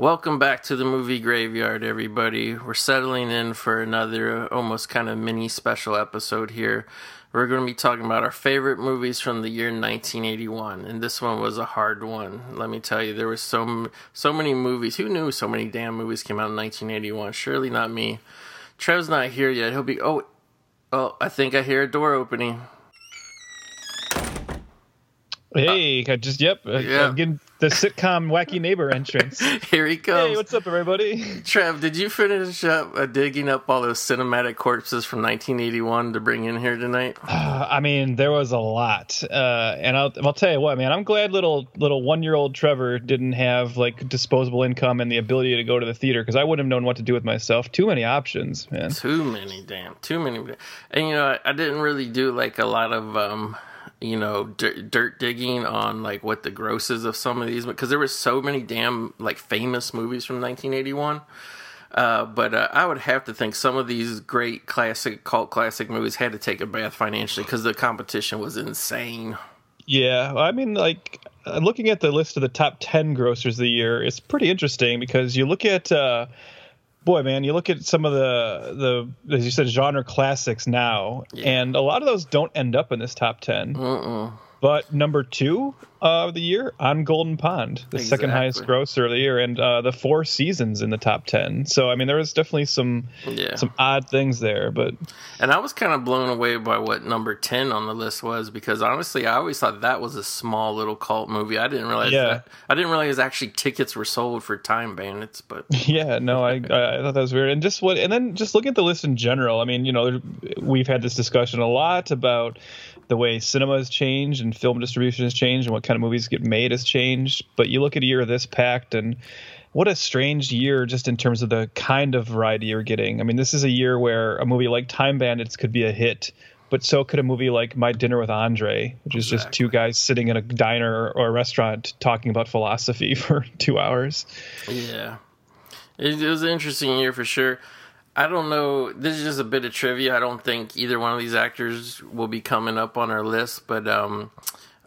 Welcome back to the movie graveyard, everybody. We're settling in for another almost kind of mini special episode here. We're going to be talking about our favorite movies from the year 1981, and this one was a hard one. Let me tell you, there were so so many movies. Who knew so many damn movies came out in 1981? Surely not me. Trev's not here yet. He'll be. Oh, oh! I think I hear a door opening. Hey, I just yep, Yeah. I'm getting the sitcom wacky neighbor entrance. Here he comes. hey, what's up, everybody? Trev, did you finish up uh, digging up all those cinematic corpses from 1981 to bring in here tonight? Uh, I mean, there was a lot, uh, and I'll I'll tell you what, man. I'm glad little little one year old Trevor didn't have like disposable income and the ability to go to the theater because I wouldn't have known what to do with myself. Too many options, man. Too many, damn, too many. And you know, I, I didn't really do like a lot of, um, you know, dirt, dirt digging on like what the grosses of some of these because there were so many damn like famous movies from 1981. Uh, but uh, I would have to think some of these great classic cult classic movies had to take a bath financially because the competition was insane. Yeah, I mean, like looking at the list of the top ten grossers of the year, it's pretty interesting because you look at, uh, boy, man, you look at some of the the as you said genre classics now, and a lot of those don't end up in this top 10 But number two uh, of the year on Golden Pond, the second highest Exactly. grosser of the year, and uh, the Four Seasons in the top ten. So I mean, there was definitely some Yeah. some odd things there, but And I was kind of blown away by what number 10 on the list was because honestly, I always thought that was a small little cult movie. I didn't realize Yeah. that. I didn't realize actually tickets were sold for Time Bandits, but Yeah, no, I I thought that was weird, and just what, and then just look at the list in general. I mean, you know, we've had this discussion a lot about the way cinema has changed and film distribution has changed, and what kind of movies get made has changed. But you look at a year this packed, and what a strange year just in terms of the kind of variety you're getting. I mean, this is a year where a movie like Time Bandits could be a hit. But so could a movie like My Dinner with Andre, which is just two guys sitting in a diner or a restaurant talking about philosophy for two hours. yeah. It, it was an interesting year for sure. I don't know. This is just a bit of trivia. I don't think either one of these actors will be coming up on our list, but um,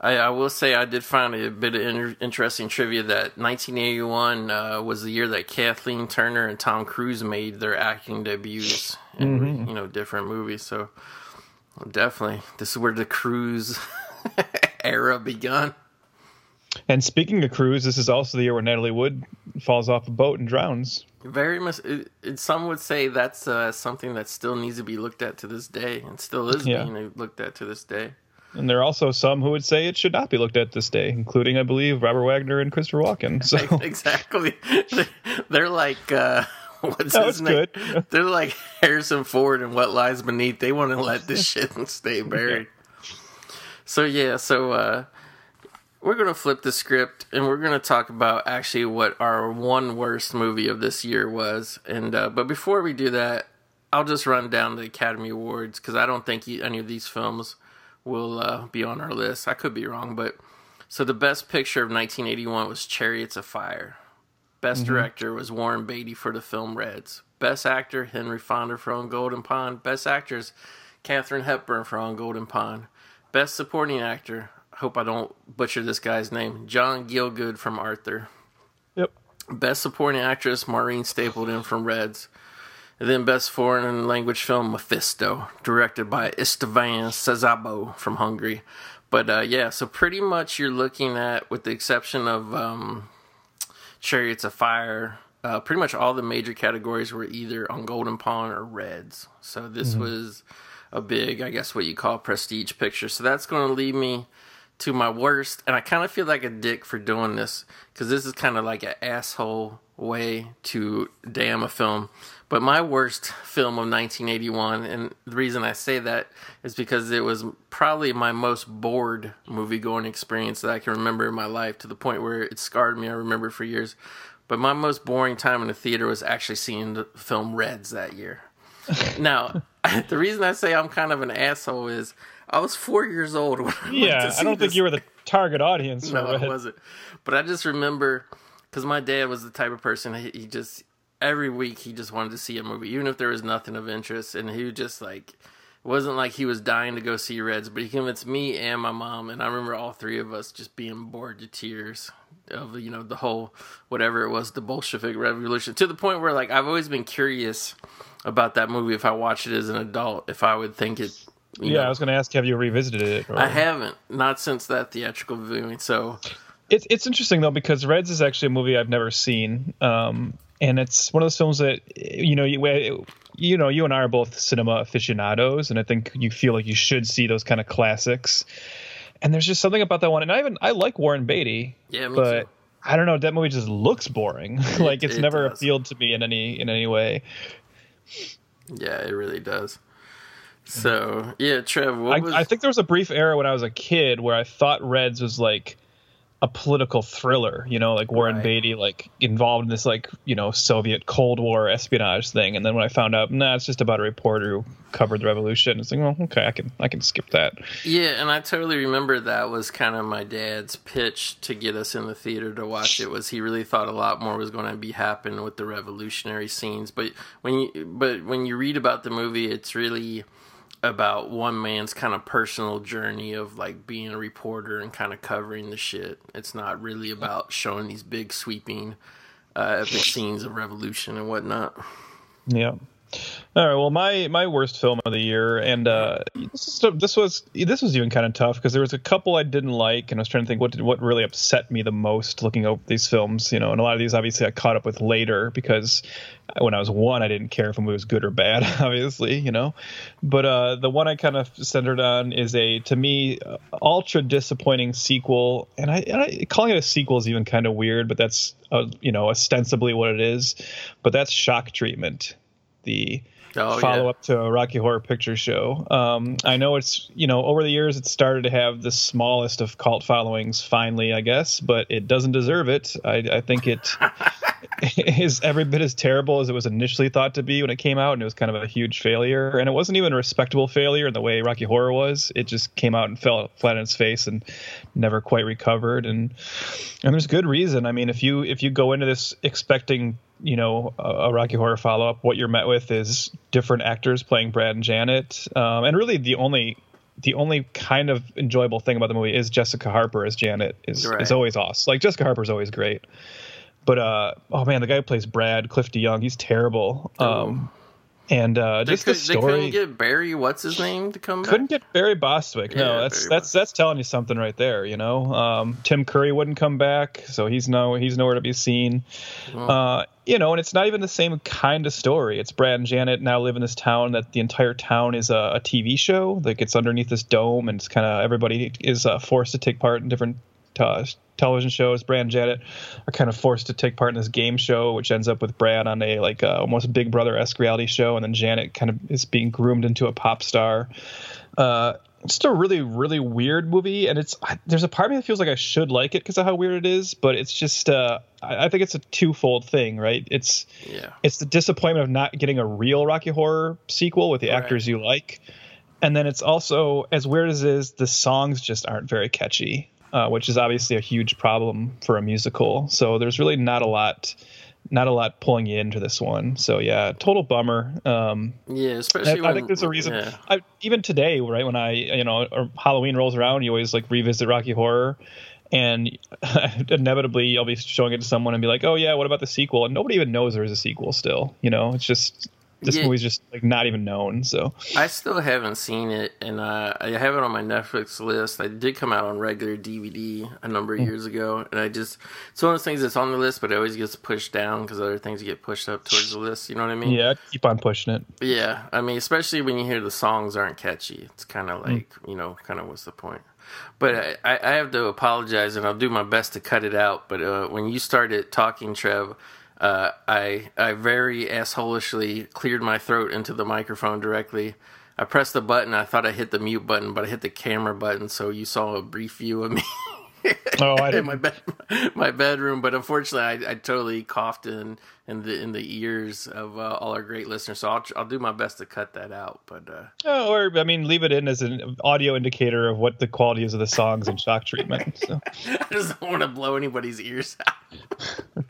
I, I will say I did find a bit of inter- interesting trivia that 1981 uh, was the year that Kathleen Turner and Tom Cruise made their acting debuts in you know different movies. So definitely, this is where the Cruise era begun. And speaking of cruise, this is also the year where Natalie Wood falls off a boat and drowns. Very much. It, it, some would say that's uh, something that still needs to be looked at to this day, and still is Yeah. being looked at to this day. And there are also some who would say it should not be looked at this day, including, I believe, Robert Wagner and Christopher Walken. So exactly. They're like uh, what's That his name? good. They're like Harrison Ford and What Lies Beneath. They want to let this shit stay buried. So yeah, so uh, we're gonna flip the script and we're gonna talk about actually what our one worst movie of this year was. And uh, but before we do that, I'll just run down the Academy Awards because I don't think any of these films will uh, be on our list. I could be wrong, but so the best picture of 1981 was Chariots of Fire. Best director was Warren Beatty for the film Reds. Best actor Henry Fonda for On Golden Pond. Best actress Katharine Hepburn for On Golden Pond. Best supporting actor. Hope I don't butcher this guy's name. John Gielgud from Arthur. yep. Best supporting actress Maureen Stapleton from Reds. And then best foreign language film Mephisto, directed by Istvan Szabo from Hungary. But uh, yeah, so pretty much you're looking at, with the exception of um, Chariots of Fire, uh, pretty much all the major categories were either on Golden Pond or Reds. So this was a big, I guess, what you call prestige picture. So that's going to lead me to my worst, and I kind of feel like a dick for doing this because this is kind of like an asshole way to damn a film. But my worst film of 1981, and the reason I say that is because it was probably my most bored movie going experience that I can remember in my life to the point where it scarred me. I remember for years. But my most boring time in the theater was actually seeing the film Reds that year. now, the reason I say I'm kind of an asshole is I was four years old when I Yeah, I don't think you were the target audience for no, it wasn't. But I just remember because my dad was the type of person he, he just every week he just wanted to see a movie, even if there was nothing of interest, and he would just like it wasn't like he was dying to go see Reds, but he convinced me and my mom, and I remember all three of us just being bored to tears of you know the whole whatever it was the Bolshevik Revolution to the point where like I've always been curious about that movie if I watched it as an adult if I would think it. Yeah, know. I was going to ask, have you revisited it? Or... I haven't not since that theatrical viewing. So It's it's interesting though because Reds is actually a movie I've never seen, um, and it's one of those films that you know you you know you and I are both cinema aficionados, and I think you feel like you should see those kind of classics. And there's just something about that one, and I even I like Warren Beatty, yeah, but too. I don't know that movie just looks boring. like it's it never does. appealed to me in any in any way. Yeah, it really does. So yeah, Trev, what I, was I think there was a brief era when I was a kid where I thought Reds was like a political thriller, you know, like Warren Right. Beatty, like involved in this like you know Soviet Cold War espionage thing, and then when I found out, nah, it's just about a reporter who covered the revolution. It's like, well, okay, I can I can skip that. yeah, and I totally remember that was kind of my dad's pitch to get us in the theater to watch it. Was he really thought a lot more was going to be happening with the revolutionary scenes, but when you but when you read about the movie, it's really about one man's kind of personal journey of like being a reporter and kind of covering the shit. It's not really about showing these big sweeping uh, epic scenes of revolution and whatnot. Yeah. All right. Well, my my worst film of the year, and uh, this is, this was this was even kind of tough because there was a couple I didn't like, and I was trying to think what did, what really upset me the most looking over these films. You know, and a lot of these obviously I caught up with later because when I was one, I didn't care if a movie was good or bad, obviously. You know, but uh, the one I kind of centered on is a to me ultra disappointing sequel, and I, and I calling it a sequel is even kind of weird, but that's uh, you know ostensibly what it is. But that's Shock Treatment the Oh, follow yeah. up to a Rocky Horror Picture Show. Um, I know it's you know over the years it started to have the smallest of cult followings. Finally, I guess, but it doesn't deserve it. I, I think it is every bit as terrible as it was initially thought to be when it came out, and it was kind of a huge failure. And it wasn't even a respectable failure in the way Rocky Horror was. It just came out and fell flat on its face and never quite recovered. And and there's good reason. I mean, if you if you go into this expecting you know a, a Rocky Horror follow up, what you're met with is different actors playing Brad and Janet, um, and really the only the only kind of enjoyable thing about the movie is Jessica Harper as Janet is Right. is always awesome. Like Jessica Harper is always great. But uh oh man, the guy who plays Brad, Cliff DeYoung, he's terrible. Um and uh They, just could, the they story couldn't get Barry, what's his name, to come back? couldn't get Barry Bostwick. Yeah, no, that's Barry that's that's telling you something right there. You know, um, Tim Curry wouldn't come back, so he's no he's nowhere to be seen. Uh, you know, and it's not even the same kind of story. It's Brad and Janet now live in this town that the entire town is a, a TV show that gets underneath this dome, and it's kind of everybody is uh, forced to take part in different uh, television shows. Brad and Janet are kind of forced to take part in this game show, which ends up with Brad on a like uh, almost Big Brother esque reality show, and then Janet kind of is being groomed into a pop star. Uh, it's just a really, really weird movie, and it's I, there's a part of me that feels like I should like it because of how weird it is, but it's just uh, I, I think it's a twofold thing, right? It's Yeah. it's the disappointment of not getting a real Rocky Horror sequel with the Right. actors you like, and then it's also as weird as it is, the songs just aren't very catchy, uh, which is obviously a huge problem for a musical. So there's really not a lot, not a lot pulling you into this one. So yeah, total bummer. Um, Yeah, I, especially when, I think there's a reason. Yeah. I, even today, right when I, you know, or Halloween rolls around, you always like revisit Rocky Horror, and inevitably I'll be showing it to someone and be like, "Oh yeah, what about the sequel?" And nobody even knows there's a sequel still. You know, it's just this Yeah. movie's just like not even known. So I still haven't seen it, and uh, I have it on my Netflix list. I did come out on regular DVD a number of Hmm. years ago, and I just it's one of those things that's on the list, but it always gets pushed down because other things get pushed up towards the list. You know what I mean? yeah, keep on pushing it. Yeah, I mean, especially when you hear the songs aren't catchy. It's kind Hmm. of like, you know, kind of what's the point? But I, I have to apologize, and I'll do my best to cut it out. But uh, when you started talking, Trev, uh, I I very assholishly cleared my throat into the microphone directly. I pressed the button. I thought I hit the mute button, but I hit the camera button, so you saw a brief view of me. Oh, I didn't. my bed, my bedroom. But unfortunately, I, I totally coughed in in the in the ears of uh, all our great listeners. So I'll I'll do my best to cut that out. But uh, Oh, or I mean, leave it in as an audio indicator of what the quality is of the songs and shock treatment. So. I just don't want to blow anybody's ears out.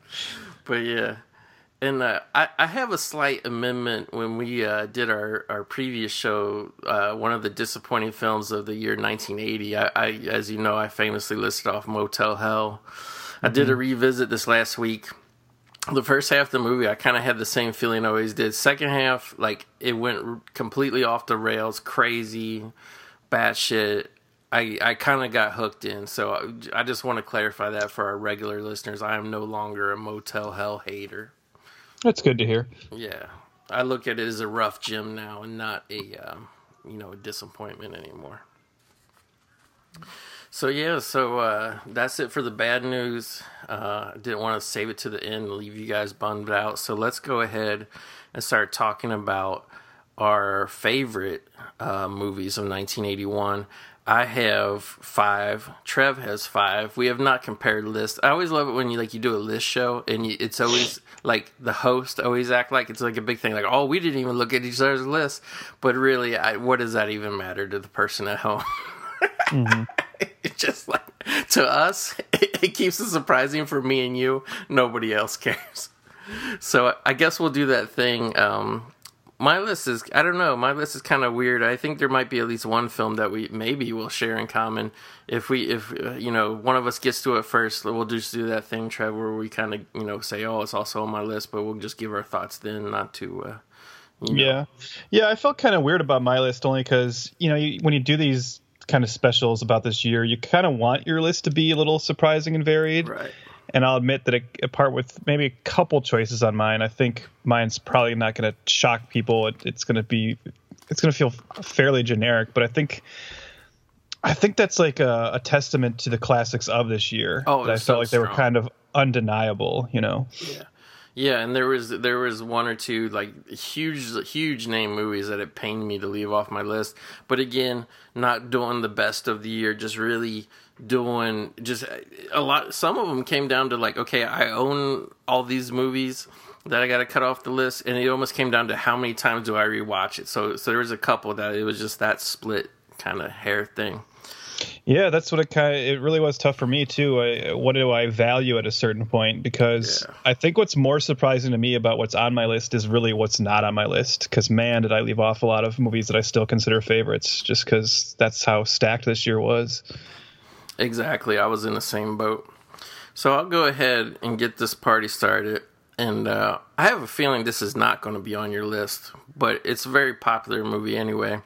but yeah. And uh, I, I have a slight amendment when we uh, did our, our previous show, uh, one of the disappointing films of the year 1980. I, I, as you know, I famously listed off Motel Hell. I did a revisit this last week. The first half of the movie, I kind of had the same feeling I always did. Second half, like it went completely off the rails, crazy, batshit. I, I kind of got hooked in, so I, I just want to clarify that for our regular listeners. I am no longer a Motel Hell hater. That's good to hear. Yeah, I look at it as a rough gym now, and not a um, you know a disappointment anymore. So yeah, so uh, that's it for the bad news. Uh, I didn't want to save it to the end and leave you guys bummed out. So let's go ahead and start talking about our favorite uh, movies of 1981. I have five. Trev has five. We have not compared lists. I always love it when you like you do a list show and you, it's always like the host always act like it's like a big thing. Like, oh, we didn't even look at each other's list, but really, I, what does that even matter to the person at home? it's just like to us, it, it keeps it surprising for me and you. Nobody else cares. So I guess we'll do that thing. Um, my list is I don't know. My list is kind of weird. I think there might be at least one film that we maybe will share in common. If we if uh, you know one of us gets to it first, we'll just do that thing, Trev, where we kind of you know say, oh, it's also on my list, but we'll just give our thoughts then, not to. Uh, you know. Yeah, yeah. I felt kind of weird about my list only because you know you, when you do these kind of specials about this year, you kind of want your list to be a little surprising and varied. Right. And I'll admit that apart with maybe a couple choices on mine, I think mine's probably not going to shock people. It, it's going to be, it's going to feel fairly generic, but I think, I think that's like a, a testament to the classics of this year. Oh, that I it's felt so like they were kind of undeniable. You know. Yeah. Yeah, and there was there was one or two like huge huge name movies that it pained me to leave off my list. But again, not doing the best of the year, just really doing just a lot. Some of them came down to like, okay, I own all these movies that I got to cut off the list, and it almost came down to how many times do I rewatch it. So so there was a couple that it was just that split kind of hair thing. Yeah, that's what it kind of. It really was tough for me too. I, what do I value at a certain point? Because Yeah. I think what's more surprising to me about what's on my list is really what's not on my list. Because man, did I leave off a lot of movies that I still consider favorites, just because that's how stacked this year was. Exactly. I was in the same boat. So I'll go ahead and get this party started. And uh, I have a feeling this is not going to be on your list, but it's a very popular movie anyway.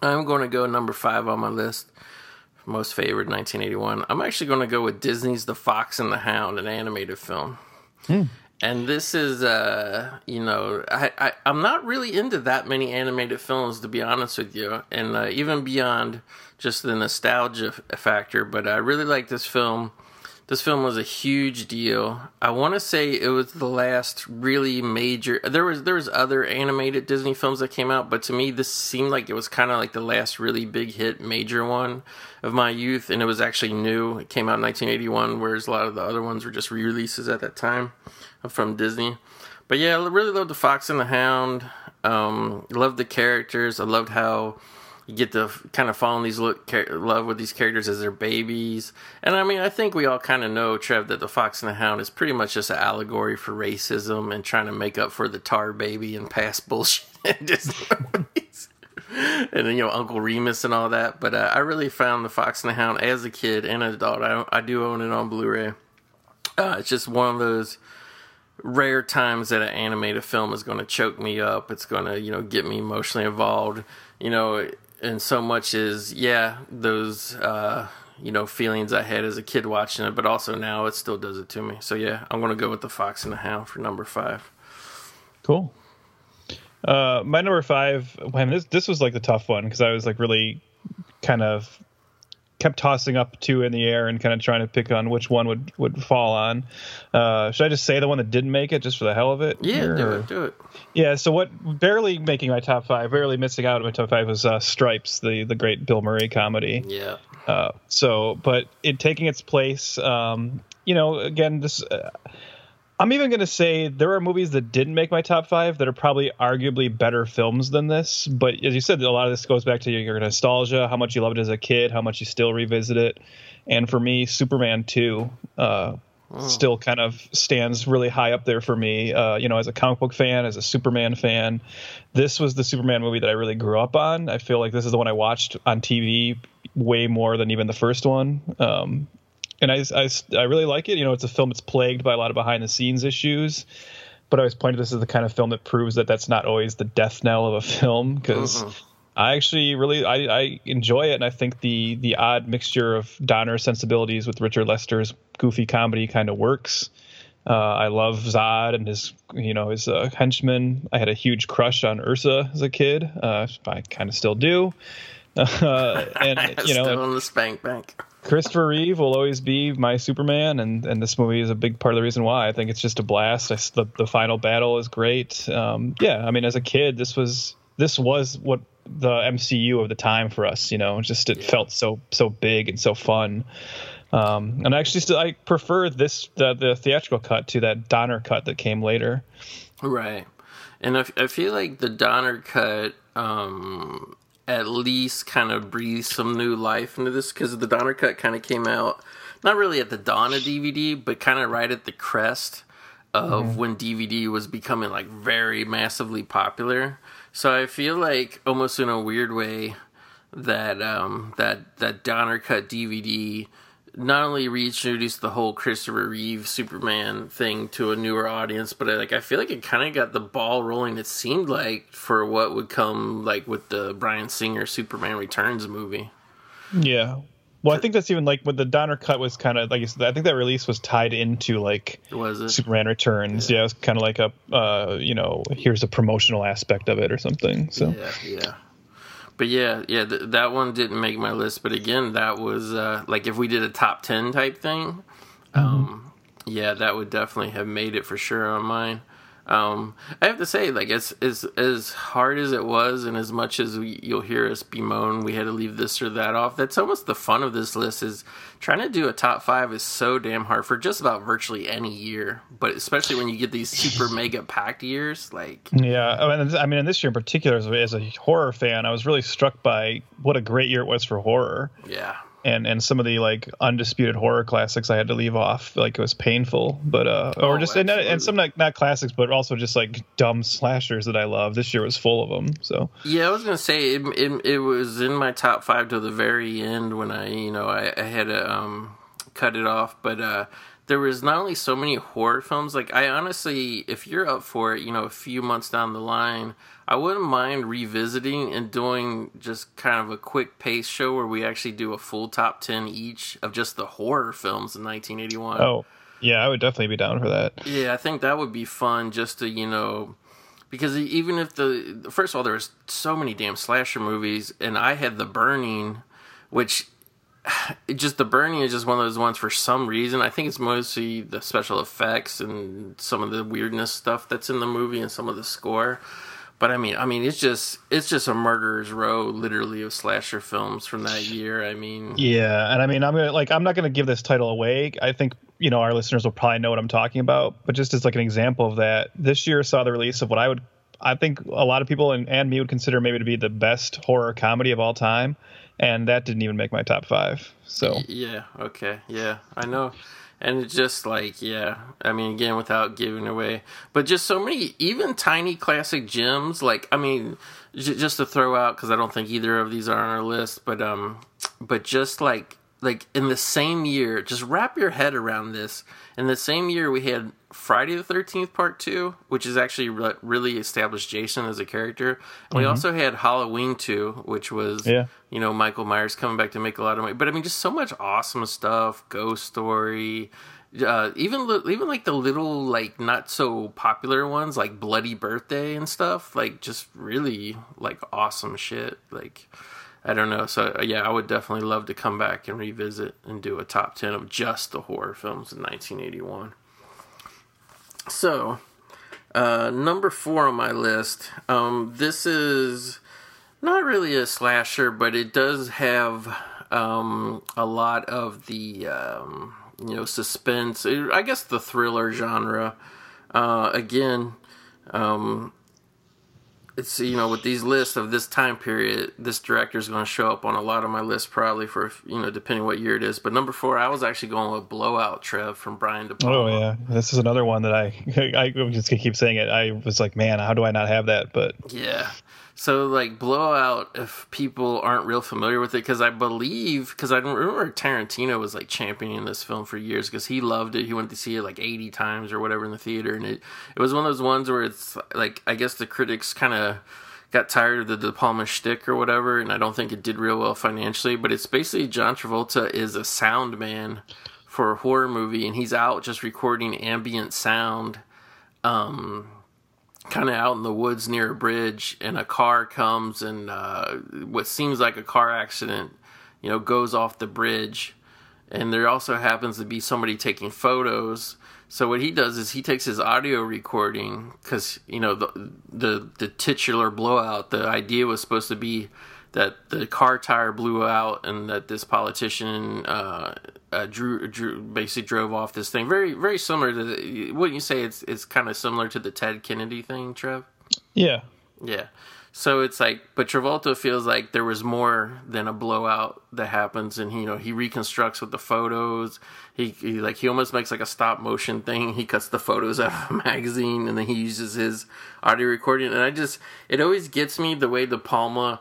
I'm going to go number five on my list. Most favorite 1981. I'm actually going to go with Disney's The Fox and the Hound, an animated film. And this is, uh, you know, I, I, I'm not really into that many animated films, to be honest with you. And uh, even beyond just the nostalgia f- factor, but I really like this film. This film was a huge deal. I want to say it was the last really major. There was there was other animated Disney films that came out, but to me this seemed like it was kind of like the last really big hit major one of my youth, and it was actually new. It came out in 1981, whereas a lot of the other ones were just re-releases at that time from Disney. But yeah, I really loved the Fox and the Hound. Um, loved the characters. I loved how you get to kind of fall in these lo- char- love with these characters as their babies. And I mean, I think we all kind of know, Trev, that the Fox and the Hound is pretty much just an allegory for racism and trying to make up for the tar baby and past bullshit movies. And then you know Uncle Remus and all that, but uh, I really found the Fox and the Hound as a kid and an adult. I, I do own it on Blu-ray. Uh, it's just one of those rare times that an animated film is going to choke me up. It's going to, you know, get me emotionally involved, you know, and so much is, yeah, those, uh, you know, feelings I had as a kid watching it, but also now it still does it to me. So yeah, I'm to go with the Fox and the Hound for number five. Cool. Uh, my number five. This this was like the tough one because I was like really kind of kept tossing up two in the air and kind of trying to pick on which one would would fall on. Uh, should I just say the one that didn't make it just for the hell of it? Yeah, here, do it, do it. Yeah. So what? Barely making my top five, barely missing out on my top five was uh, Stripes, the the great Bill Murray comedy. Yeah. Uh, so, but it taking its place, um, you know, again, this. Uh, I'm even going to say there are movies that didn't make my top five that are probably arguably better films than this. But as you said, a lot of this goes back to your nostalgia, how much you loved it as a kid, how much you still revisit it. And for me, Superman 2 uh, still kind of stands really high up there for me. Uh, you know, as a comic book fan, as a Superman fan, this was the Superman movie that I really grew up on. I feel like this is the one I watched on TV way more than even the first one. Um, and I, I, I really like it. You know, it's a film that's plagued by a lot of behind the scenes issues, but I always point to this as the kind of film that proves that that's not always the death knell of a film because I actually really I, I enjoy it, and I think the the odd mixture of Donner sensibilities with Richard Lester's goofy comedy kind of works. Uh, I love Zod and his, you know, his uh, henchman. I had a huge crush on Ursa as a kid. Uh, I kind of still do. Uh, and you know, Still in the spank bank. Christopher Reeve will always be my Superman, and, and this movie is a big part of the reason why. I think it's just a blast. I, the, the final battle is great. Um, yeah, I mean, as a kid, this was this was what the MCU of the time for us. You know, just it felt so so big and so fun. Um, and I actually, still, I prefer this the, the theatrical cut to that Donner cut that came later. Right. And I, I feel like the Donner cut um, at least kind of breathe some new life into this because the Donner cut kind of came out not really at the dawn of DVD, but kind of right at the crest of when DVD was becoming like very massively popular. So I feel like almost in a weird way that um, that that Donner cut DVD not only reintroduced the whole Christopher Reeve Superman thing to a newer audience, but like I feel like it kind of got the ball rolling. It seemed like for what would come like with the Bryan Singer Superman Returns movie. Yeah. Well, I think that's even like what the Donner cut was kind of like you said, I think that release was tied into like Was it? Superman Returns. Yeah, it was kind of like a uh, you know, here's a promotional aspect of it or something. So Yeah, yeah. But yeah, yeah, th- that one didn't make my list. But again, that was uh, like if we did a top ten type thing, um, yeah, that would definitely have made it for sure on mine. Um, I have to say, like as as as hard as it was, and as much as we, you'll hear us bemoan, we had to leave this or that off. That's almost the fun of this list is trying to do a top five is so damn hard for just about virtually any year, but especially when you get these super mega packed years, like yeah, oh, and I mean, in this year in particular, as a horror fan, I was really struck by what a great year it was for horror. yeah, and and some of the like undisputed horror classics I had to leave off. Like it was painful, but uh, or Oh, just and, and some not, not classics, but also just like dumb slashers that I love. This year was full of them. So Yeah, I was gonna say it, it. It was in my top five to the very end when I, you know, I, I had to um, cut it off. But uh, there was not only so many horror films. Like I honestly, if you're up for it, you know, a few months down the line, I wouldn't mind revisiting and doing just kind of a quick pace show where we actually do a full top ten each of just the horror films in 1981. oh yeah, I would definitely be down for that. Yeah, I think that would be fun just to, you know, because even if the first of all there was so many damn slasher movies and I had The Burning, which it just The Burning is just one of those ones for some reason. I think it's mostly the special effects and some of the weirdness stuff that's in the movie and some of the score. But I mean, I mean, it's just it's just a murderer's row, literally, of slasher films from that year. I mean, Yeah, and I mean, I'm gonna like I'm not gonna give this title away. I think you know our listeners will probably know what I'm talking about. But just as like an example of that, this year saw the release of what I would, I think a lot of people and, and me would consider maybe to be the best horror comedy of all time, and that didn't even make my top five. So Yeah, okay. Yeah, I know. And it's just like, yeah, I mean, again, without giving away, but just so many, even tiny classic gems. Like, I mean, j- just to throw out because I don't think either of these are on our list, but um, but just like like in the same year, just wrap your head around this. In the same year, we had Friday the Thirteenth Part Two, which is actually re- really established Jason as a character. And we also had Halloween Two, which was Yeah. you know Michael Myers coming back to make a lot of money. But I mean, just so much awesome stuff. Ghost Story. Uh, even even like the little like not so popular ones like Bloody Birthday and stuff like just really like awesome shit like I don't know. So uh, yeah, I would definitely love to come back and revisit and do a top ten of just the horror films in 1981. So, uh, number four on my list. Um, this is not really a slasher, but it does have um, a lot of the um, you know suspense. I guess the thriller genre. Uh, again, um, it's you know with these lists of this time period, this director is going to show up on a lot of my lists probably for you know depending what year it is. But number four, I was actually going with Blowout Trev from Brian De Palma. Oh yeah, this is another one that I I just keep saying it. I was like, man, how do I not have that? But yeah, so like Blowout, if people aren't real familiar with it, because I believe, because I remember Tarantino was like championing this film for years because he loved it. He went to see it like eighty times or whatever in the theater, and it it was one of those ones where it's like I guess the critics kind of got tired of the De Palma shtick or whatever, and I don't think it did real well financially. But it's basically John Travolta is a sound man for a horror movie, and he's out just recording ambient sound. Um, kind of out in the woods near a bridge, and a car comes and uh, what seems like a car accident, you know, goes off the bridge. And there also happens to be somebody taking photos. So what he does is he takes his audio recording because you know the, the the titular blowout. The idea was supposed to be that the car tire blew out and that this politician uh, uh, drew, drew basically drove off this thing. Very very similar to the, wouldn't you say it's it's kind of similar to the Ted Kennedy thing, Trev? Yeah. Yeah. So it's like, but Travolta feels like there was more than a blowout that happens, and he, you know, he reconstructs with the photos. He, he, like he almost makes like a stop motion thing. He cuts the photos out of a magazine, and then he uses his audio recording. And I just, it always gets me the way De Palma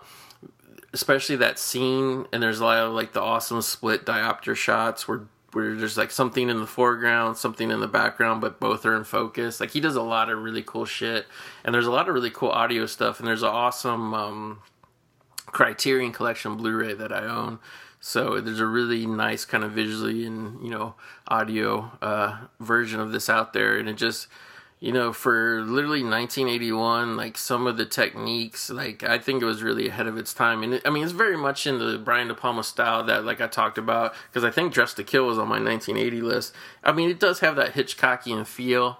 especially that scene and there's a lot of like the awesome split diopter shots where where there's like something in the foreground, something in the background, but both are in focus. Like he does a lot of really cool shit, and there's a lot of really cool audio stuff, and there's an awesome um, Criterion Collection Blu-ray that I own. So there's a really nice kind of visually and you know audio uh, version of this out there, and it just you know, for literally 1981, like some of the techniques, like I think it was really ahead of its time. And it, I mean, it's very much in the Brian De Palma style that, like I talked about, because I think Dressed to Kill was on my 1980 list. I mean, it does have that Hitchcockian feel,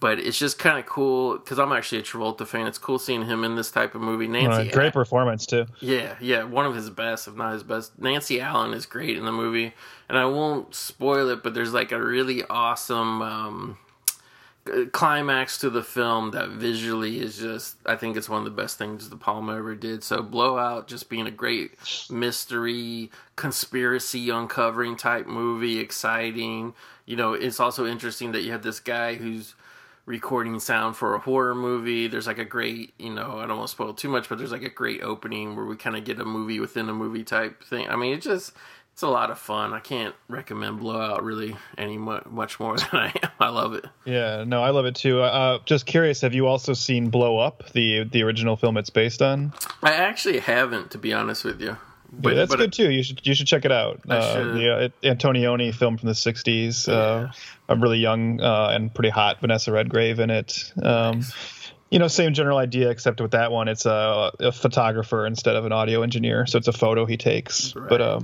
but it's just kind of cool because I'm actually a Travolta fan. It's cool seeing him in this type of movie. Nancy, uh, great performance too. Yeah, yeah, one of his best, if not his best. Nancy Allen is great in the movie, and I won't spoil it, but there's like a really awesome. Um, climax to the film that visually is just I think it's one of the best things De Palma ever did. So Blowout just being a great mystery, conspiracy uncovering type movie, exciting. You know, it's also interesting that you have this guy who's recording sound for a horror movie. There's like a great, you know, I don't want to spoil too much, but there's like a great opening where we kind of get a movie within a movie type thing. I mean, it just it's a lot of fun. I can't recommend Blowout really any much more than I am. I love it. Yeah, no, I love it too. Uh, just curious, have you also seen Blow Up, the the original film it's based on? I actually haven't, to be honest with you. But, yeah, that's good too. You should you should check it out. Uh, the uh, Antonioni film from the '60s. Uh, yeah. a really young uh, and pretty hot Vanessa Redgrave in it. Um, nice you know, same general idea, except with that one, it's a, a, photographer instead of an audio engineer. So it's a photo he takes. Right. But uh,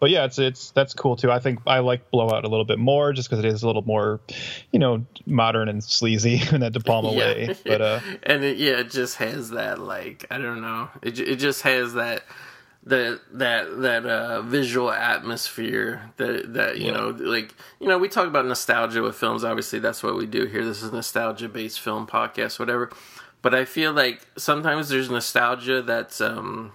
but yeah, it's it's that's cool too. I think I like Blowout a little bit more just because it is a little more, you know, modern and sleazy in that De Palma yeah. way. But uh, and it, yeah, it just has that like I don't know, it it just has that that that that uh, visual atmosphere that that you yeah. know like you know we talk about nostalgia with films. Obviously, that's what we do here. This is nostalgia based film podcast, whatever. But I feel like sometimes there's nostalgia that's um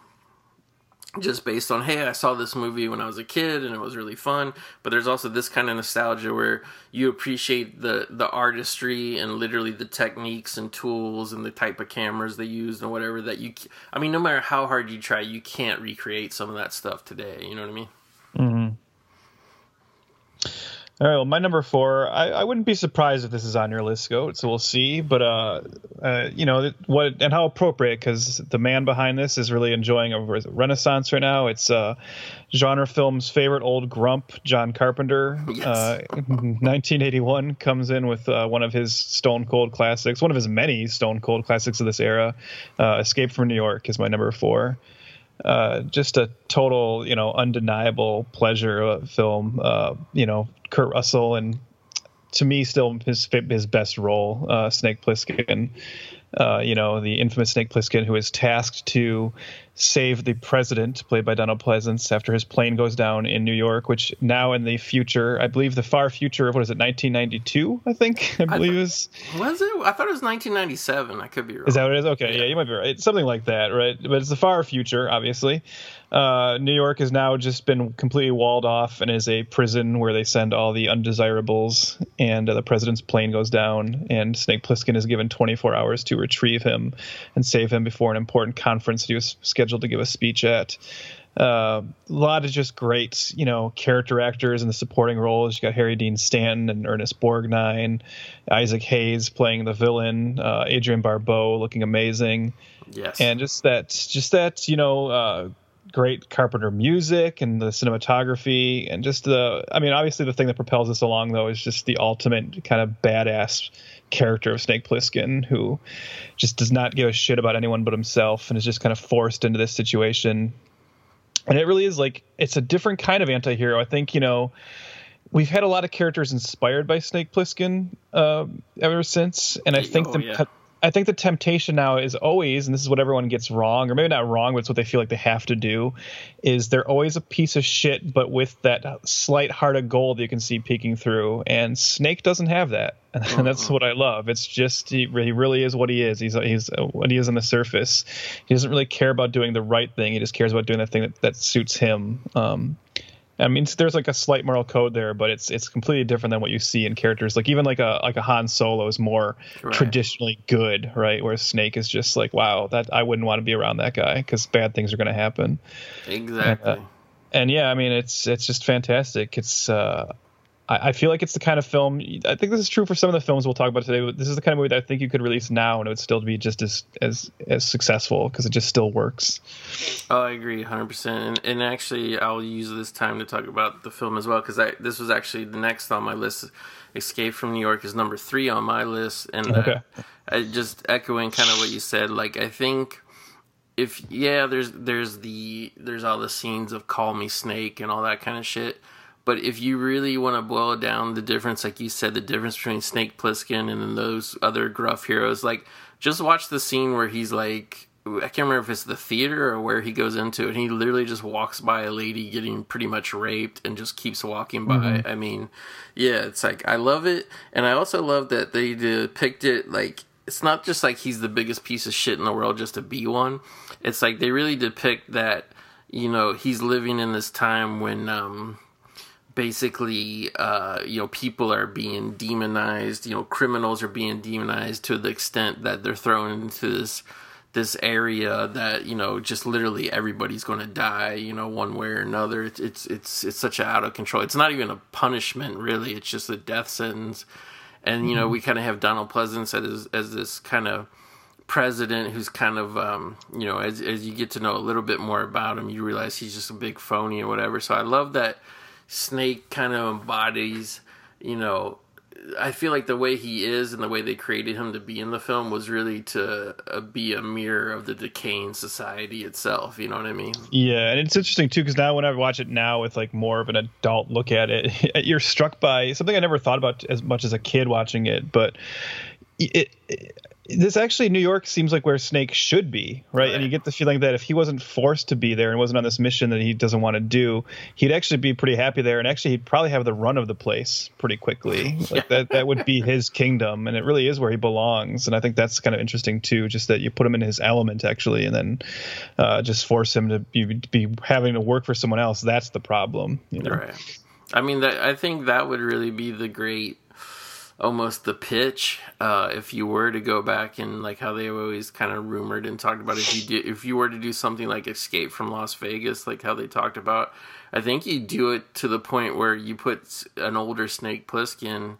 just based on hey i saw this movie when i was a kid and it was really fun. But there's also this kind of nostalgia where you appreciate the the artistry and literally the techniques and tools and the type of cameras they used and whatever that you i mean no matter how hard you try you can't recreate some of that stuff today. You know what i mean? Mm-hmm. All right. Well, my number four. I, I wouldn't be surprised if this is on your list, Goat. So we'll see. But uh, uh you know what and how appropriate because the man behind this is really enjoying a renaissance right now. It's uh, genre film's favorite old grump, John Carpenter. Yes. Uh, 1981 comes in with uh, one of his stone cold classics, one of his many stone cold classics of this era. Uh, Escape from New York is my number four. Uh, just a total, you know, undeniable pleasure of film. Uh, you know, Kurt Russell and to me still his his best role, uh, Snake Plissken. Uh, you know, the infamous Snake Plissken, who is tasked to save the president, played by Donald Pleasence, after his plane goes down in New York, which now in the future, I believe the far future of what is it, 1992? I think I believe I is was it? I thought it was 1997. I could be wrong. is that what it is? Okay, yeah, you might be right. It's something like that, right? But it's the far future, obviously. Uh, New York has now just been completely walled off and is a prison where they send all the undesirables. And uh, the president's plane goes down, and Snake Plissken is given 24 hours to retrieve him and save him before an important conference that he was scheduled to give a speech at. Uh, a lot of just great, you know, character actors in the supporting roles. You got Harry Dean Stanton and Ernest Borgnine, Isaac Hayes playing the villain, uh, Adrienne Barbeau looking amazing, yes. and just that, just that, you know, uh, great Carpenter music and the cinematography and just the. I mean, obviously the thing that propels us along though is just the ultimate kind of badass character of Snake Plissken, who just does not give a shit about anyone but himself and is just kind of forced into this situation. And it really is like it's a different kind of anti-hero. I think you know we've had a lot of characters inspired by Snake Plissken uh, ever since, and I think Oh, the yeah. I think the temptation now is always, and this is what everyone gets wrong, or maybe not wrong, but it's what they feel like they have to do, is they're always a piece of shit, but with that slight heart of gold you can see peeking through. And Snake doesn't have that, and that's what I love. It's just he, he really is what he is. He's he's what he is on the surface. He doesn't really care about doing the right thing. He just cares about doing the thing that, that suits him. Um, I mean, there's like a slight moral code there, but it's it's completely different than what you see in characters. Like even like a like a Han Solo is more Right. traditionally good, right? Where Snake is just like, wow, that I wouldn't want to be around that guy because bad things are going to happen. exactly. uh, And yeah, I mean, it's it's just fantastic. It's uh, I, I feel like it's the kind of film. I think this is true for some of the films we'll talk about today. But this is the kind of movie that I think you could release now and it would still be just as as as successful because it just still works. Oh, I agree, hundred percent. And, and actually, I'll use this time to talk about the film as well because this was actually the next on my list. Escape from New York is number three on my list, and uh, Okay. I just echoing kind of what you said. Like, I think if yeah, there's there's the there's all the scenes of Call Me Snake and all that kind of shit. But if you really want to boil down, the difference, like you said, the difference between Snake Plissken and then those other gruff heroes, like just watch the scene where he's like, I can't remember if it's the theater or where he goes into it, and he literally just walks by a lady getting pretty much raped and just keeps walking by. I mean, yeah, it's like I love it, and I also love that they depict it like it's not just like he's the biggest piece of shit in the world just to be one. It's like they really depict that you know he's living in this time when um basically uh you know people are being demonized you know criminals are being demonized to the extent that they're thrown into this this area that you know just literally everybody's going to die you know one way or another. It's it's it's, it's such a out of control. It's not even a punishment really. It's just a death sentence. And you know we kind of have Donald Pleasence as as this kind of president who's kind of um, you know as as you get to know a little bit more about him you realize he's just a big phony or whatever. So I love that Snake kind of embodies you know I feel like the way he is and the way they created him to be in the film was really to uh, be a mirror of the decaying society itself you know what I mean Yeah, and it's interesting too because now when I watch it now with like more of an adult look at it, you're struck by something I never thought about as much as a kid watching it. But it, it this actually New York seems like where Snake should be, right? And you get the feeling that if he wasn't forced to be there and wasn't on this mission that he doesn't want to do, he'd actually be pretty happy there, and actually he'd probably have the run of the place pretty quickly. Like that that would be his kingdom, and it really is where he belongs. And I think that's kind of interesting too, just that you put him in his element actually, and then uh, just force him to be, be having to work for someone else. That's the problem, you know? Right. I mean, that I think that would really be the great, almost the pitch. Uh, if you were to go back and like how they always kind of rumored and talked about if you did, if you were to do something like Escape from Las Vegas, like how they talked about, I think you do it to the point where you put an older Snake Plissken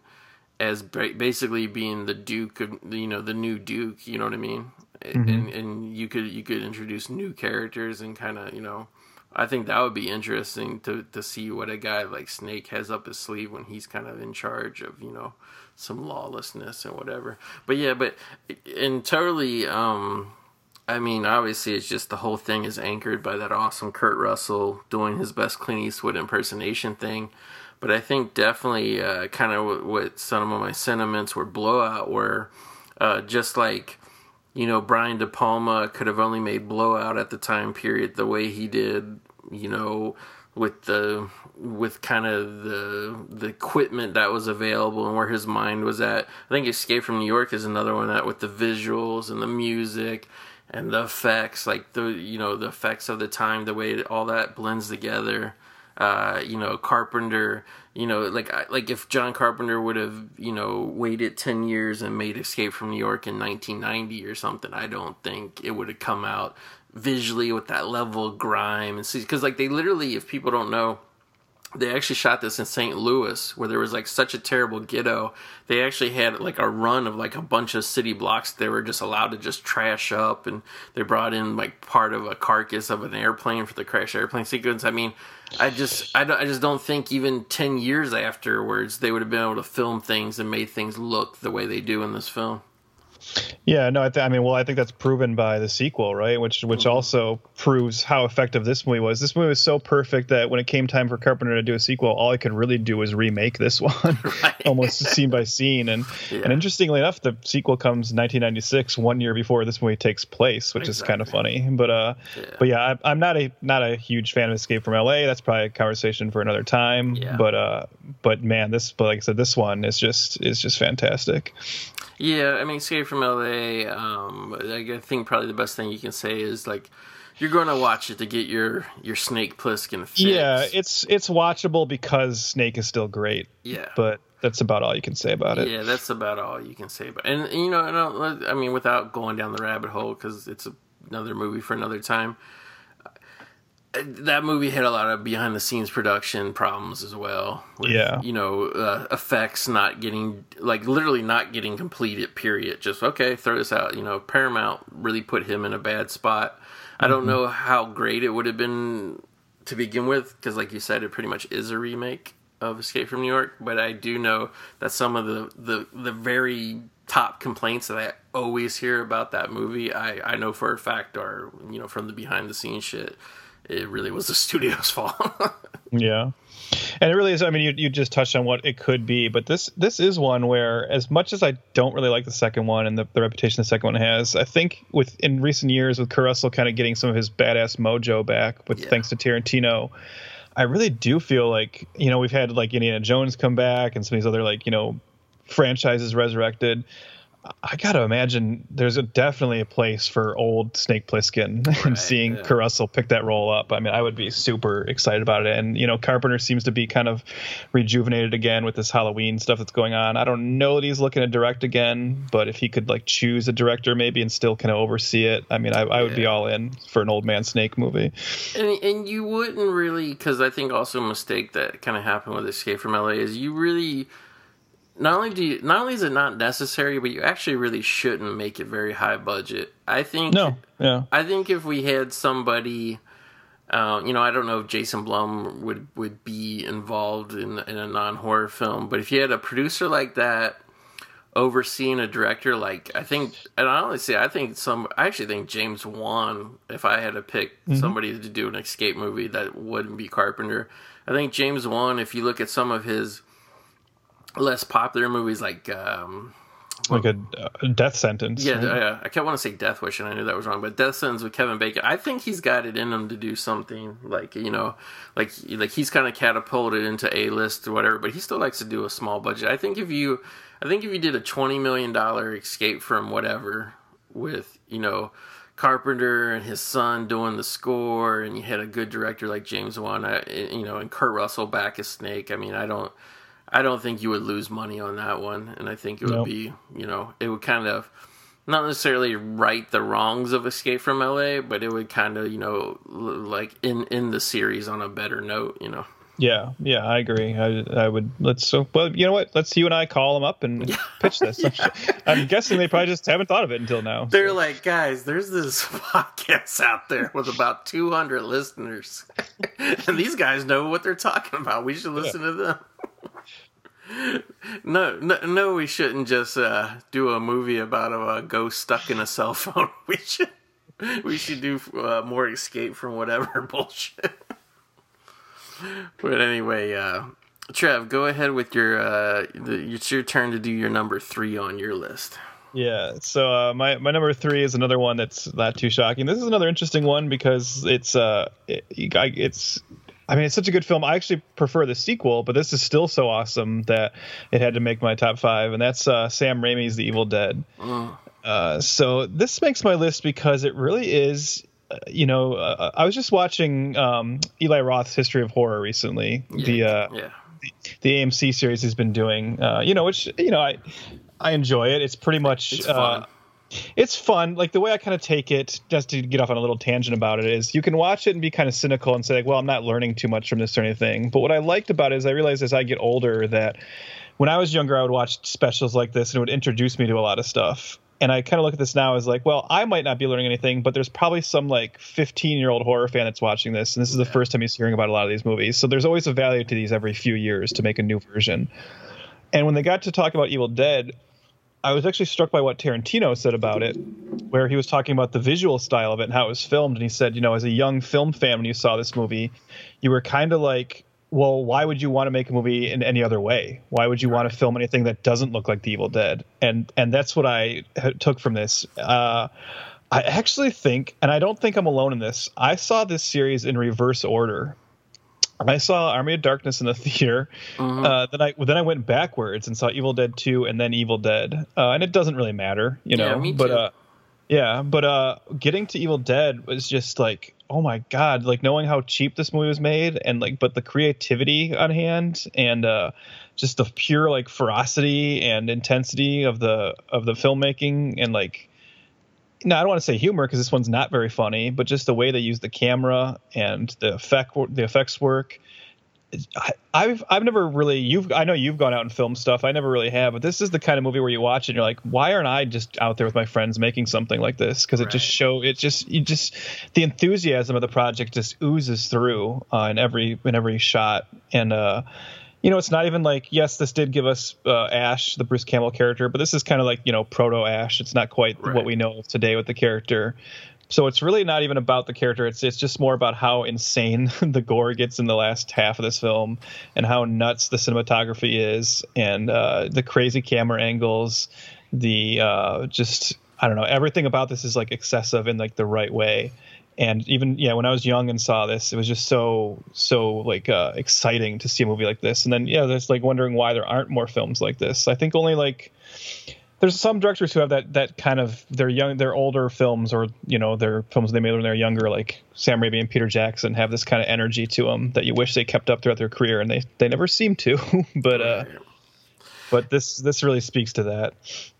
as basically being the Duke of you know the new Duke. You know what I mean? And and you could you could introduce new characters and kind of you know. I think that would be interesting to to see what a guy like Snake has up his sleeve when he's kind of in charge of you know some lawlessness and whatever. But yeah, but and totally um I mean, obviously, it's just the whole thing is anchored by that awesome Kurt Russell doing his best Clint Eastwood impersonation thing. But I think definitely uh, kind of what some of my sentiments were blowout were uh, just like, you know, Brian De Palma could have only made blowout at the time period the way he did, you know, with the with kind of the the equipment that was available and where his mind was at. I think Escape from New York is another one that with the visuals and the music and the effects, like the you know the effects of the time, the way all that blends together. Uh, you know, Carpenter. You know, like like if John Carpenter would have you know waited ten years and made Escape from New York in 1990 or something, I don't think it would have come out visually with that level of grime and see because like they literally, if people don't know they actually shot this in St. Louis where there was like such a terrible ghetto. They actually had like a run of like a bunch of city blocks they were just allowed to just trash up and they brought in like part of a carcass of an airplane for the crash airplane sequence. I mean, I just I, don't, I just don't think even 10 years afterwards they would have been able to film things and made things look the way they do in this film. Yeah, no, I, th- I, mean, well, I think that's proven by the sequel, right? Which which mm-hmm. also proves how effective this movie was. This movie was so perfect that when it came time for Carpenter to do a sequel, all I could really do was remake this one, almost scene by scene. And yeah. and interestingly enough, the sequel comes 1996, one year before this movie takes place, which exactly. is kind of funny. But uh, yeah. but yeah, I, am not a not a huge fan of Escape from L.A. That's probably a conversation for another time. Yeah. But uh, but man, this, but like I said, this one is just is just fantastic. Yeah, I mean, Escape from LA. Um, I think probably the best thing you can say is like you're going to watch it to get your your Snake Plissken fix. Yeah, it's it's watchable because Snake is still great. Yeah, but that's about all you can say about it. Yeah, that's about all you can say about. It. And you know, I, I mean, without going down the rabbit hole because it's another movie for another time that movie had a lot of behind the scenes production problems as well. With, yeah, you know, uh, effects not getting like literally not getting completed. Period. Just okay, throw this out. You know, Paramount really put him in a bad spot. Mm-hmm. I don't mm-hmm. know how great it would have been to begin with because, like you said, it pretty much is a remake of Escape from New York. But I do know that some of the the the very top complaints that I always hear about that movie, I I know for a fact are you know from the behind the scenes shit it really was the studio's fault. yeah. And it really is. I mean, you, you just touched on what it could be, but this this is one where, as much as I don't really like the second one and the, the reputation the second one has, I think with in recent years with Russell kind of getting some of his badass mojo back, with yeah. thanks to Tarantino, I really do feel like you know we've had like Indiana Jones come back and some of these other like you know franchises resurrected. I gotta imagine there's a, definitely a place for old Snake Plissken right, and seeing yeah. Pick that role up. I mean, I would be super excited about it. And you know, Carpenter seems to be kind of rejuvenated again with this Halloween stuff that's going on. I don't know that he's looking to direct again, but if he could like choose a director maybe and still kind of oversee it, I mean, I, I would yeah. be all in for an old man Snake movie. And and you wouldn't really, because I think also a mistake that kind of happened with Escape from LA is you really not only do you, not only is it not necessary, but you actually really shouldn't make it very high budget. I think. No. Yeah. I think if we had somebody, uh, you know, I don't know if Jason Blum would would be involved in in a non horror film, but if you had a producer like that overseeing a director like I think, and I honestly, I think some, I actually think James Wan, if I had to pick mm-hmm. somebody to do an escape movie that wouldn't be Carpenter, I think James Wan, if you look at some of his less popular movies like um, like a, a, death sentence. Yeah, right? uh, I kept want to say Death Wish, and I knew that was wrong. But Death Sentence with Kevin Bacon, I think he's got it in him to do something like you know, like like he's kind of catapulted into a list or whatever. But he still likes to do a small budget. I think if you, I think if you did a twenty million dollar Escape from whatever with you know. Carpenter and his son doing the score, and you had a good director like James Wan, you know, and Kurt Russell back as Snake. I mean, I don't, I don't think you would lose money on that one, and I think it would nope. be, you know, it would kind of not necessarily right the wrongs of Escape from LA, but it would kind of, you know, like in in the series on a better note, you know. Yeah, yeah, I agree. I, I would let's so well, you know what? Let's you and I call them up and pitch this. yeah. I'm guessing they probably just haven't thought of it until now. They're so. like, guys, there's this podcast out there with about 200 listeners, and these guys know what they're talking about. We should listen yeah. to them no, no, no, we shouldn't just uh, do a movie about a, ghost stuck in a cell phone. We should. we should do uh, more escape from whatever bullshit. but anyway, uh, Trev, go ahead with your. Uh, the, it's your turn to do your number three on your list. Yeah. So uh, my my number three is another one that's not too shocking. This is another interesting one because it's uh it, it's I mean, it's such a good film. I actually prefer the sequel, but this is still so awesome that it had to make my top five, and that's uh, Sam Raimi's The Evil Dead. Mm. Uh, so this makes my list because it really is. Uh, you know, uh, I was just watching um, Eli Roth's History of Horror recently. Yeah, the, uh, yeah. the, the AMC series he's been doing. Uh, you know, which you know I I enjoy it. It's pretty much. It's fun it's fun. Like the way I kind of take it, just to get off on a little tangent about it, is you can watch it and be kind of cynical and say, like, well, I'm not learning too much from this or anything. But what I liked about it is I realized as I get older that when I was younger, I would watch specials like this and it would introduce me to a lot of stuff. And I kind of look at this now as like, well, I might not be learning anything, but there's probably some like 15 year old horror fan that's watching this, and this is the first time he's hearing about a lot of these movies. So there's always a value to these every few years to make a new version. And when they got to talk about Evil Dead, I was actually struck by what Tarantino said about it, where he was talking about the visual style of it and how it was filmed. And he said, you know, as a young film fan, when you saw this movie, you were kind of like, well, why would you want to make a movie in any other way? Why would you want to film anything that doesn't look like The Evil Dead? And and that's what I took from this. Uh, I actually think, and I don't think I'm alone in this. I saw this series in reverse order. I saw Army of Darkness in the theater. Mm-hmm. Uh, then I then I went backwards and saw Evil Dead Two and then Evil Dead. Uh, and it doesn't really matter, you know. Yeah, me but. Uh, yeah, but uh, getting to Evil Dead was just like, oh my god! Like knowing how cheap this movie was made, and like, but the creativity on hand, and uh, just the pure like ferocity and intensity of the of the filmmaking, and like no, I don't want to say humor because this one's not very funny, but just the way they use the camera and the effect, the effects work. I, have I've never really you've I know you've gone out and filmed stuff. I never really have, but this is the kind of movie where you watch it and you're like, why aren't I just out there with my friends making something like this? Because right. it just show it just you just the enthusiasm of the project just oozes through uh, in every in every shot and uh you know, it's not even like yes, this did give us uh, Ash, the Bruce Campbell character, but this is kind of like you know proto Ash. It's not quite right. what we know today with the character. So it's really not even about the character. It's it's just more about how insane the gore gets in the last half of this film, and how nuts the cinematography is, and uh, the crazy camera angles, the uh, just I don't know everything about this is like excessive in like the right way and even yeah when i was young and saw this it was just so so like uh, exciting to see a movie like this. And then yeah there's like wondering why there aren't more films like this. I think only like there's some directors who have that that kind of their young their older films or you know their films they made when they're younger like sam raimi and peter jackson have this kind of energy to them that you wish they kept up throughout their career and they they never seem to. But uh but this this really speaks to that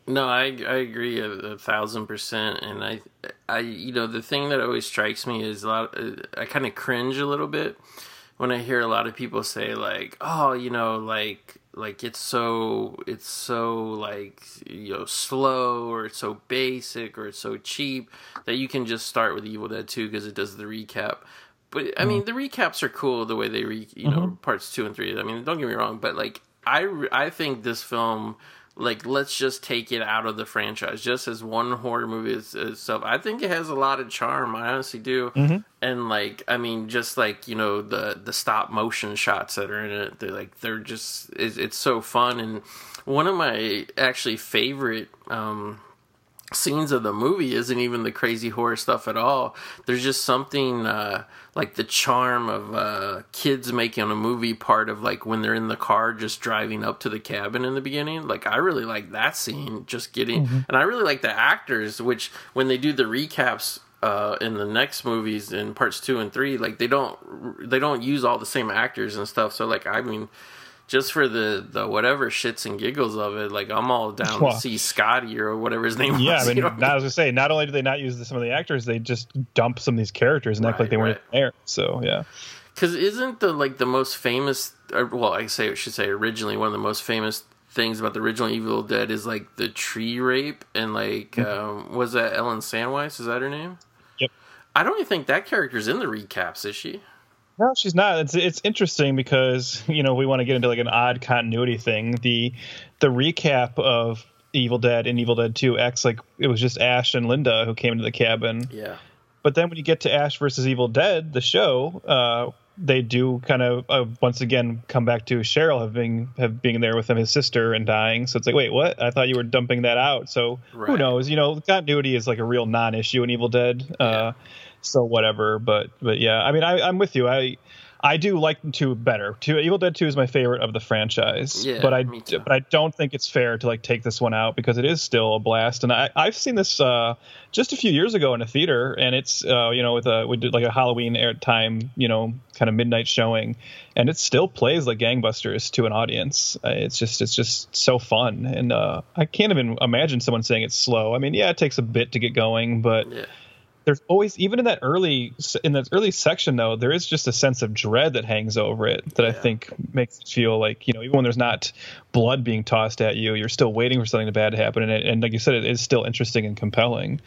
no, I I agree a, a, thousand percent, and I I you know the thing that always strikes me is a lot. I kind of cringe a little bit when I hear a lot of people say like, oh, you know, like like it's so it's so like you know slow or it's so basic or it's so cheap that you can just start with Evil Dead Two because it does the recap. But I mean, mm-hmm. the recaps are cool the way they re you know mm-hmm. parts two and three. I mean, don't get me wrong, but like I I think this film like let's just take it out of the franchise just as one horror movie is itself. I think it has a lot of charm i honestly do. Mm-hmm. and like i mean just like you know the the stop motion shots that are in it they're like they're just it's, it's so fun. And one of my actually favorite um scenes of the movie isn't even the crazy horror stuff at all. There's just something uh, like the charm of uh, kids making a movie part of like when they're in the car just driving up to the cabin in the beginning. Like I really like that scene, just getting, mm-hmm. and I really like the actors, which when they do the recaps uh, in the next movies in parts two and three, like they don't they don't use all the same actors and stuff. So like I mean just for the the whatever shits and giggles of it, like I'm all down well, to see Scotty or whatever his name yeah, was. Yeah, I mean, I was gonna say, not only do they not use the, some of the actors, they just dump some of these characters and right, act like they weren't right. there. So yeah, because isn't the like the most famous? Or, well, I say I should say originally one of the most famous things about the original Evil Dead is like the tree rape and like mm-hmm. um, was that Ellen Sandweiss? Is that her name? Yep. I don't even think that character's in the recaps, is she? No, she's not. It's it's interesting because you know we want to get into like an odd continuity thing. The the recap of Evil Dead and Evil Dead 2 acts like it was just Ash and Linda who came into the cabin. Yeah. But then when you get to Ash versus Evil Dead, the show, uh, they do kind of uh, once again come back to Cheryl having have being there with him, his sister, and dying. So it's like, wait, what? I thought you were dumping that out. So who knows? You know, continuity is like a real non-issue in Evil Dead. Uh, so whatever. But but yeah, I mean, I, I'm with you. I I do like two better. Two Evil Dead Two is my favorite of the franchise. Yeah, but I but I don't think it's fair to like take this one out because it is still a blast. And I I've seen this uh, just a few years ago in a theater, and it's uh, you know with a we did like a Halloween air time you know kind of midnight showing, and it still plays like gangbusters to an audience. Uh, it's just it's just so fun, and uh, I can't even imagine someone saying it's slow. I mean, yeah, it takes a bit to get going, but Yeah. There's always even in that early in that early section though there is just a sense of dread that hangs over it that i think makes it feel like you know even when there's not blood being tossed at you you're still waiting for something bad to happen. And, it, and like you said it is still interesting and compelling.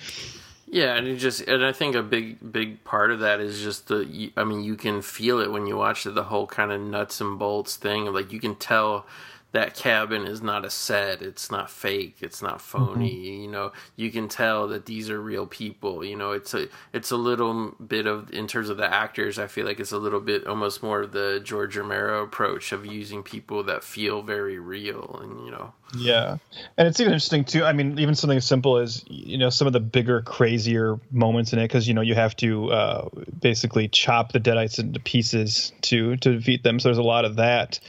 Yeah, and it just and I think a big big part of that is just the I mean you can feel it when you watch it the whole kind of nuts and bolts thing like you can tell that cabin is not a set it's not fake it's not phony you know you can tell that these are real people you know it's a it's a little bit of in terms of the actors I feel like it's a little bit almost more of the George Romero approach of using people that feel very real and you know Yeah, and it's even interesting too. I mean, even something as simple as you know some of the bigger, crazier moments in it, because you know you have to uh, basically chop the deadites into pieces to to defeat them. So there's a lot of that.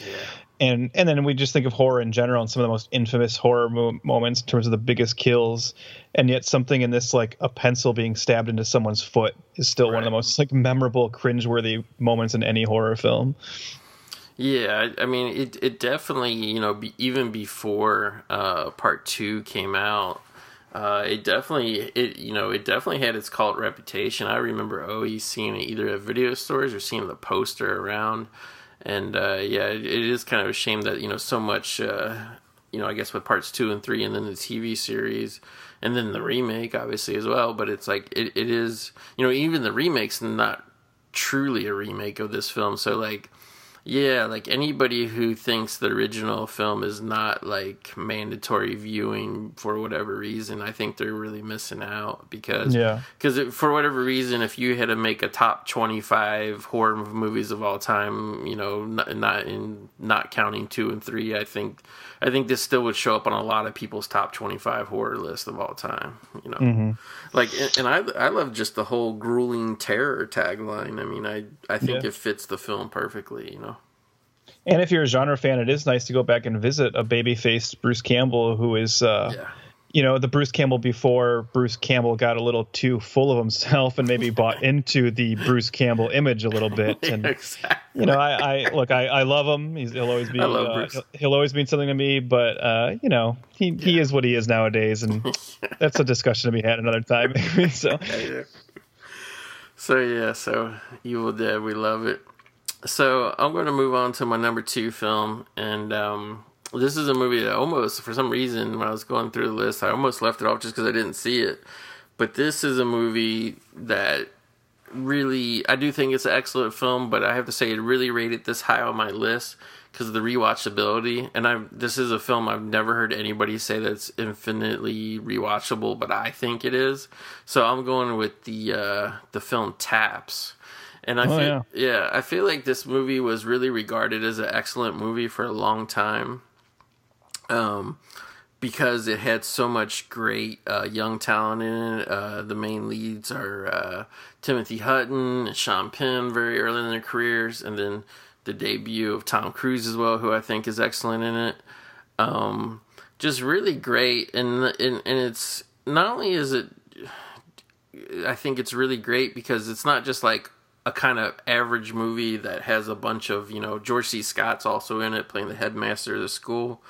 And and then we just think of horror in general and some of the most infamous horror mo- moments in terms of the biggest kills, and yet something in this like a pencil being stabbed into someone's foot is still one of the most like memorable, cringeworthy moments in any horror film. Yeah, I I mean, it it definitely you know be, even before uh, part two came out, uh, it definitely it you know it definitely had its cult reputation. I remember always seeing it either at video stores or seeing the poster around, and uh, yeah, it, it is kind of a shame that you know so much. Uh, you know, I guess with parts two and three, and then the TV series, and then the remake, obviously as well. But it's like it, it is, you know, even the remake's not truly a remake of this film. So like, yeah, like anybody who thinks the original film is not like mandatory viewing for whatever reason, I think they're really missing out because Yeah. because for whatever reason, if you had to make a top twenty five horror movies of all time, you know, not, not in not counting two and three, I think I think this still would show up on a lot of people's top twenty five horror list of all time. You know, like and, and I I love just the whole grueling terror tagline. I mean, I I think Yeah. it fits the film perfectly. You know. And if you're a genre fan, it is nice to go back and visit a baby-faced Bruce Campbell, who is, uh, Yeah. You know, the Bruce Campbell before Bruce Campbell got a little too full of himself and maybe bought into the Bruce Campbell image a little bit. And exactly. you know, I, I look, I, I love him. He's, he'll always be, I love uh, Bruce. he'll, he'll always mean something to me. But uh, you know, he he is what he is nowadays, and that's a discussion to be had another time. Maybe. So Yeah. So yeah, so Evil Dead, we love it. So I'm going to move on to my number two film, and um, this is a movie that almost, for some reason, when I was going through the list, I almost left it off just because I didn't see it. But this is a movie that really, I do think it's an excellent film, but I have to say it really rated this high on my list because of the rewatchability. And I, this is a film I've never heard anybody say that's infinitely rewatchable, but I think it is. So I'm going with the uh, the film Taps. And I Oh, feel, yeah. yeah, I feel like this movie was really regarded as an excellent movie for a long time. Um, because it had so much great uh, young talent in it. Uh, the main leads are uh, Timothy Hutton and Sean Penn very early in their careers, and then the debut of Tom Cruise as well, who I think is excellent in it. Um, just really great, and, and and it's not only is it, I think it's really great because it's not just like a kind of average movie that has a bunch of you know George C. Scott's also in it playing the headmaster of the school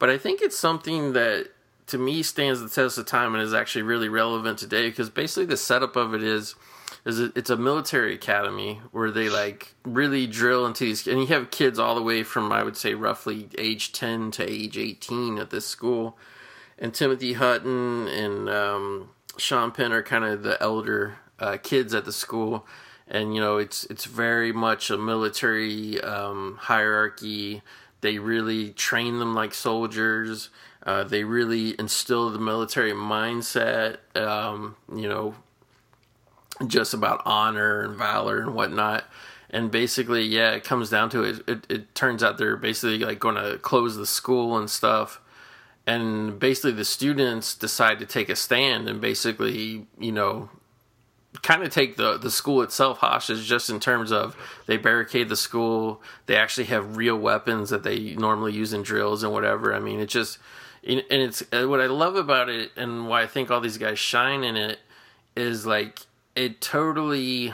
but I think it's something that to me stands the test of time and is actually really relevant today because basically the setup of it is is it, it's a military academy where they like really drill into these and you have kids all the way from I would say roughly age 10 to age 18 at this school and Timothy Hutton and um, Sean Penn are kind of the elder uh, kids at the school, and you know it's it's very much a military um, hierarchy. They really train them like soldiers. Uh, they really instill the military mindset, um, you know, just about honor and valor and whatnot. And basically, yeah, it comes down to it. It, it turns out they're basically like going to close the school and stuff. And basically, the students decide to take a stand and basically, you know, kind of take the the school itself hostage just in terms of they barricade the school they actually have real weapons that they normally use in drills and whatever. I mean it just and it's uh, what i love about it and why i think all these guys shine in it is like it totally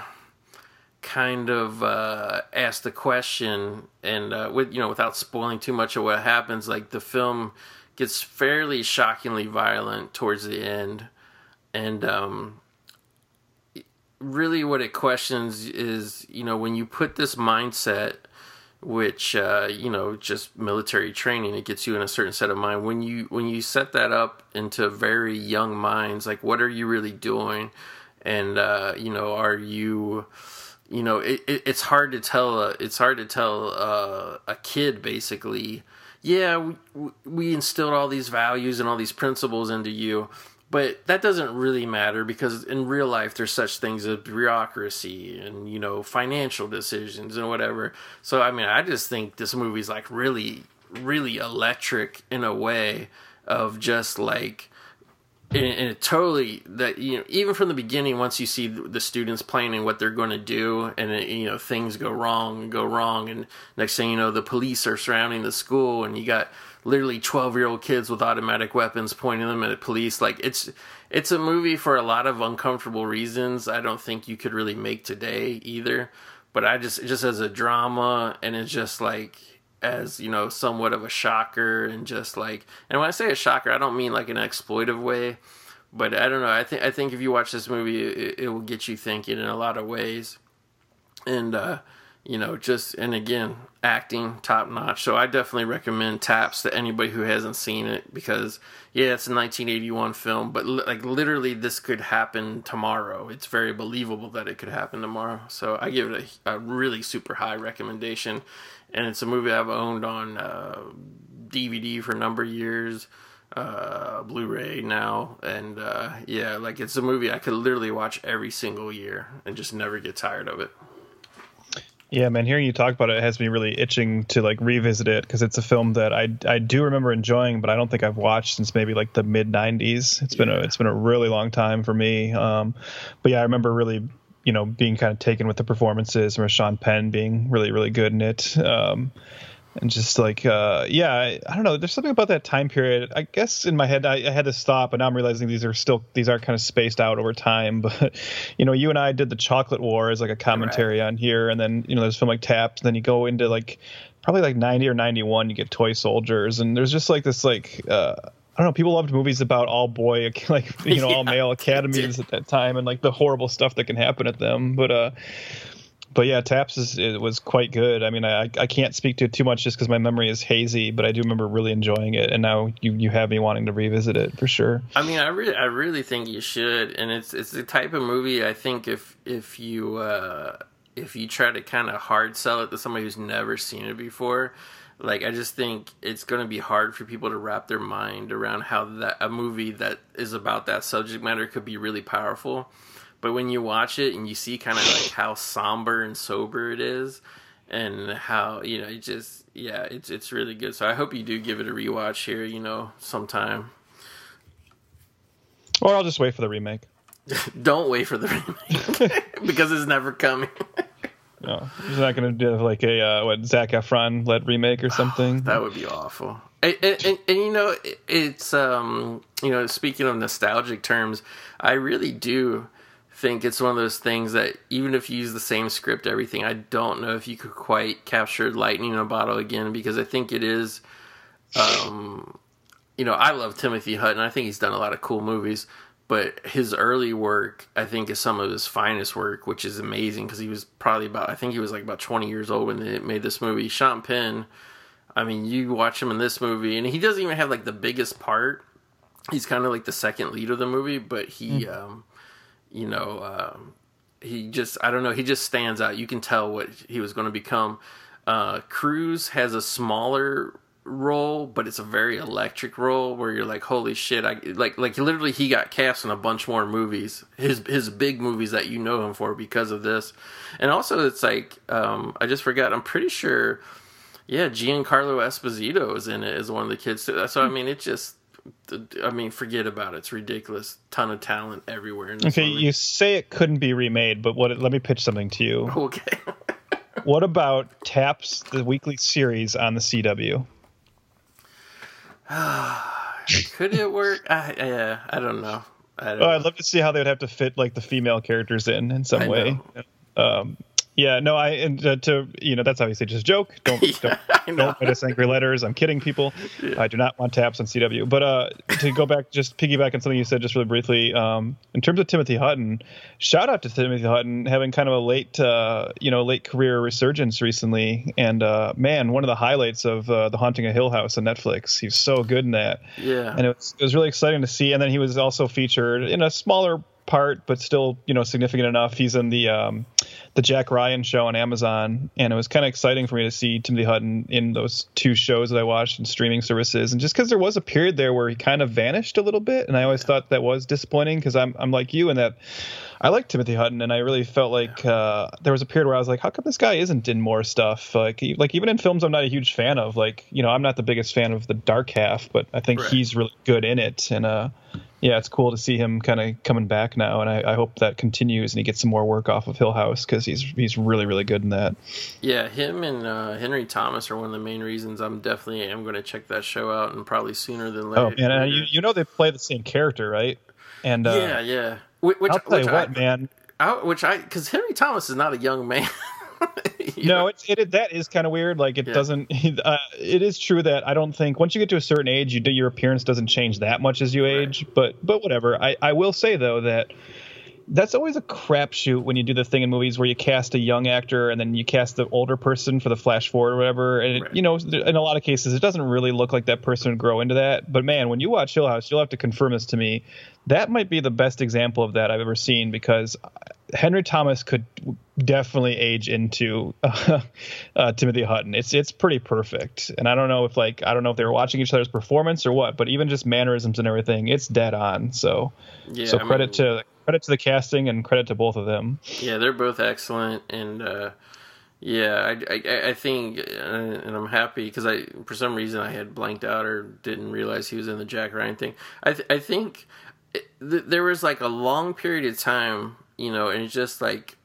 kind of uh asked the question and uh with you know without spoiling too much of what happens like the film gets fairly shockingly violent towards the end. And um really what it questions is you know when you put this mindset which uh, you know just military training it gets you in a certain set of mind. When you when you set that up into very young minds like what are you really doing? And uh, you know are you you know it, it, it's hard to tell uh, it's hard to tell uh, a kid basically yeah we, we instilled all these values and all these principles into you but that doesn't really matter because in real life there's such things as bureaucracy and you know financial decisions and whatever. So i mean i just think this movie's like really really electric in a way of just like and, it totally that you know even from the beginning once you see the students planning what they're going to do and it, you know things go wrong and go wrong and next thing you know the police are surrounding the school and you got literally 12 year old kids with automatic weapons pointing them at police. Like it's it's a movie for a lot of uncomfortable reasons i don't think you could really make today either. But i just just as a drama and it's just like as you know somewhat of a shocker and just like and when i say a shocker i don't mean like an exploitive way. But i don't know i think i think if you watch this movie it, it will get you thinking in a lot of ways. And uh you know, just and again, acting top notch. So I definitely recommend Taps to anybody who hasn't seen it because yeah, it's a 1981 film, but li- like literally this could happen tomorrow. It's very believable that it could happen tomorrow. So I give it a, a really super high recommendation, and it's a movie I've owned on uh, DVD for a number of years. Uh, Blu-ray now, and uh, yeah, like it's a movie I could literally watch every single year and just never get tired of it. Yeah, man, hearing you talk about it has me really itching to like revisit it because it's a film that I I do remember enjoying, but I don't think I've watched since maybe like the mid '90s. It's been a it's been a really long time for me. Um, but yeah, I remember really you know being kind of taken with the performances and Sean Penn being really really good in it. Um, and just like uh, yeah I, I, don't know there's something about that time period i guess in my head I, I, had to stop and now i'm realizing these are still these are kind of spaced out over time but you know you and i did the chocolate war as like a commentary right. on here and then you know there's film like taps and then you go into like probably like 90 or 91 you get toy soldiers and there's just like this like uh, I don't know. People loved movies about all boy, like you know, yeah, all male academies at that time, and like the horrible stuff that can happen at them. But uh, but yeah, Taps is, it was quite good. I mean, I I can't speak to it too much just because my memory is hazy, but I do remember really enjoying it, and now you you have me wanting to revisit it for sure. I mean, I really I really think you should, and it's it's the type of movie I think if if you uh, if you try to kind of hard sell it to somebody who's never seen it before. Like I just think it's going to be hard for people to wrap their mind around how that a movie that is about that subject matter could be really powerful but when you watch it and you see kind of like how somber and sober it is, and how you know it just yeah, it's it's really good. So I hope you do give it a rewatch here. You know, sometime. Or I'll just wait for the remake. Don't wait for the remake because it's never coming. no, he's not going to do like a uh, what Zac Efron led remake or something. that would be awful. And, and, and, and, you know, it's um, you know, speaking of nostalgic terms, I really do think it's one of those things that even if you use the same script, everything, I don't know if you could quite capture lightning in a bottle again because I think it is. Um, you know, I love Timothy Hutton. I think he's done a lot of cool movies, but his early work, I think, is some of his finest work, which is amazing because he was probably about, I think he was like about 20 years old when they made this movie. Sean Penn, I mean, you watch him in this movie, and he doesn't even have like the biggest part. He's kind of like the second lead of the movie, but he, mm. um, you know, um, he just I don't know, he just stands out. You can tell what he was going to become. Uh, Cruise has a smaller role, but it's a very electric role where you're like, holy shit! I like like literally he got cast in a bunch more movies, his his big movies that you know him for because of this, and also it's like um, I just forgot. I'm pretty sure, yeah, Giancarlo Esposito is in it as one of the kids. So, so I mean, it just. I mean, forget about it. It's ridiculous. Ton of talent everywhere. Okay, movie. you say it couldn't be remade, but what? Let me pitch something to you. Okay. What about Taps, the weekly series on the CW? Could it work? I, yeah, I don't know. I don't Oh, know. I'd love to see how they would have to fit like the female characters in in some I way. Um, yeah, no, I and uh, to you know that's obviously just a joke. Don't Yeah, don't, don't write us angry letters. I'm kidding, people. I do not want taps on CW. But uh, to go back, just piggyback on something you said just really briefly. Um, in terms of Timothy Hutton, shout out to Timothy Hutton having kind of a late, uh, you know, late career resurgence recently. And uh, man, one of the highlights of uh, the Haunting of Hill House on Netflix. He's so good in that Yeah. and it was, it was really exciting to see. And then he was also featured in a smaller part, but still, you know, significant enough. He's in the um, the Jack Ryan show on Amazon, and it was kind of exciting for me to see Timothy Hutton in those two shows that I watched in streaming services. And just because there was a period there where he kind of vanished a little bit, and I always thought that was disappointing because I'm I'm like you in that. I like Timothy Hutton, and I really felt like uh, there was a period where I was like, "How come this guy isn't in more stuff?" Like, like even in films I'm not a huge fan of. Like, you know, I'm not the biggest fan of the Dark Half, but I think Right. he's really good in it. And uh, yeah, it's cool to see him kind of coming back now, and I, I hope that continues and he gets some more work off of Hill House because he's he's really really good in that. Yeah, him and uh, Henry Thomas are one of the main reasons I'm definitely am going to check that show out, and probably sooner than later. Oh man, and you you know they play the same character, right? And uh, yeah, yeah. Which, which, I'll tell which you what, I, man. I, which I because Henry Thomas is not a young man. No, it's it, that is kind of weird. Like it Yeah. doesn't. Uh, it is true that I don't think once you get to a certain age, you do, your appearance doesn't change that much as you age. But but whatever. I I will say though that that's always a crapshoot when you do the thing in movies where you cast a young actor and then you cast the older person for the flash forward or whatever. And it, you know, in a lot of cases, it doesn't really look like that person would grow into that. But man, when you watch Hill House, you'll have to confirm this to me. That might be the best example of that I've ever seen because Henry Thomas could definitely age into uh, uh, Timothy Hutton. It's it's pretty perfect, and I don't know if like I don't know if they were watching each other's performance or what, but even just mannerisms and everything, it's dead on. So Yeah, so I credit mean- to credit to the casting and credit to both of them. Yeah, they're both excellent, and uh, yeah, I, I, I think, uh, and I'm happy because I, for some reason, I had blanked out or didn't realize he was in the Jack Ryan thing. I, th- I think it, th- there was like a long period of time, you know, and it's just like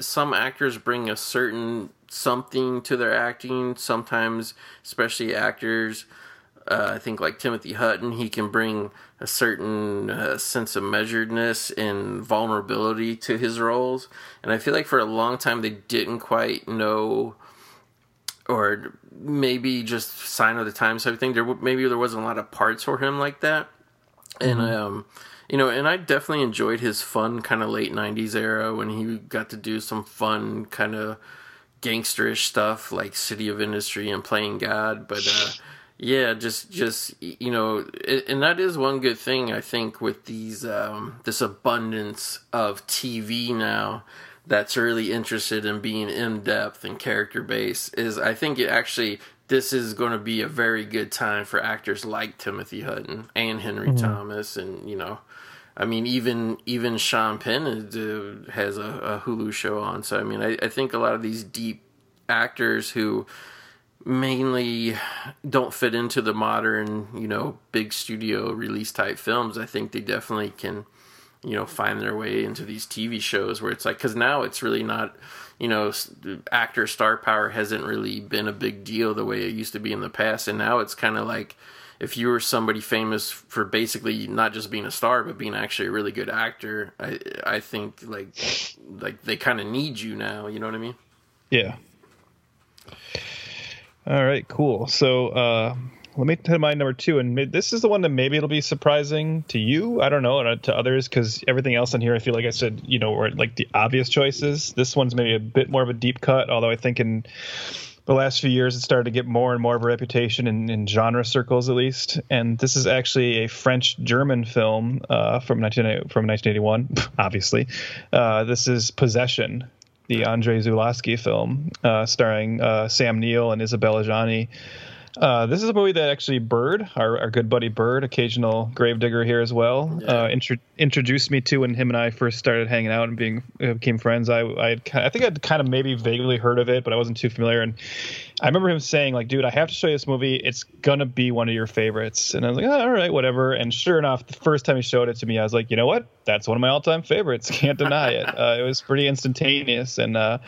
some actors bring a certain something to their acting. Sometimes, especially actors, uh, I think like Timothy Hutton, he can bring a certain uh, sense of measuredness and vulnerability to his roles. And I feel like for a long time they didn't quite know, or maybe just sign of the times type of thing. There maybe there wasn't a lot of parts for him like that, and um, you know, and I definitely enjoyed his fun kind of late '90s era when he got to do some fun kind of gangsterish stuff like City of Industry and Playing God, but. uh yeah, just just you know, and that is one good thing I think with these um, this abundance of TV now that's really interested in being in depth and character based is I think it actually this is going to be a very good time for actors like Timothy Hutton and Henry Thomas and you know. I mean, even even Sean Penn uh, has a, a Hulu show on. So I mean, I, I think a lot of these deep actors who mainly don't fit into the modern, you know, big studio release type films, I think they definitely can, you know, find their way into these TV shows where it's like, because now it's really not, you know, actor star power hasn't really been a big deal the way it used to be in the past. And now it's kind of like, if you were somebody famous for basically not just being a star but being actually a really good actor, I I think like like they kind of need you now. You know what I mean? Yeah. All right, cool. So uh, let me to my number two, and this is the one that maybe it'll be surprising to you. I don't know, and to others because everything else in here, I feel like I said, you know, were like the obvious choices. This one's maybe a bit more of a deep cut, although I think in the last few years it started to get more and more of a reputation in, in genre circles, at least. And this is actually a French-German film uh, from 19 from 1981, obviously. Uh, this is Possession the Andrei Zulawski film, uh, starring uh, Sam Neill and Isabella Adjani. Uh, this is a movie that actually Bird, our, our good buddy Bird, occasional gravedigger here as well, Yeah. uh, intro- introduced me to when him and I first started hanging out and being uh, became friends. I I, I think I'd kind of maybe vaguely heard of it, but I wasn't too familiar. And I remember him saying like, "Dude, I have to show you this movie. It's gonna be one of your favorites." And I was like, oh, "All right, whatever." And sure enough, the first time he showed it to me, I was like, "You know what? That's one of my all-time favorites. Can't deny it." Uh, it was pretty instantaneous, and uh,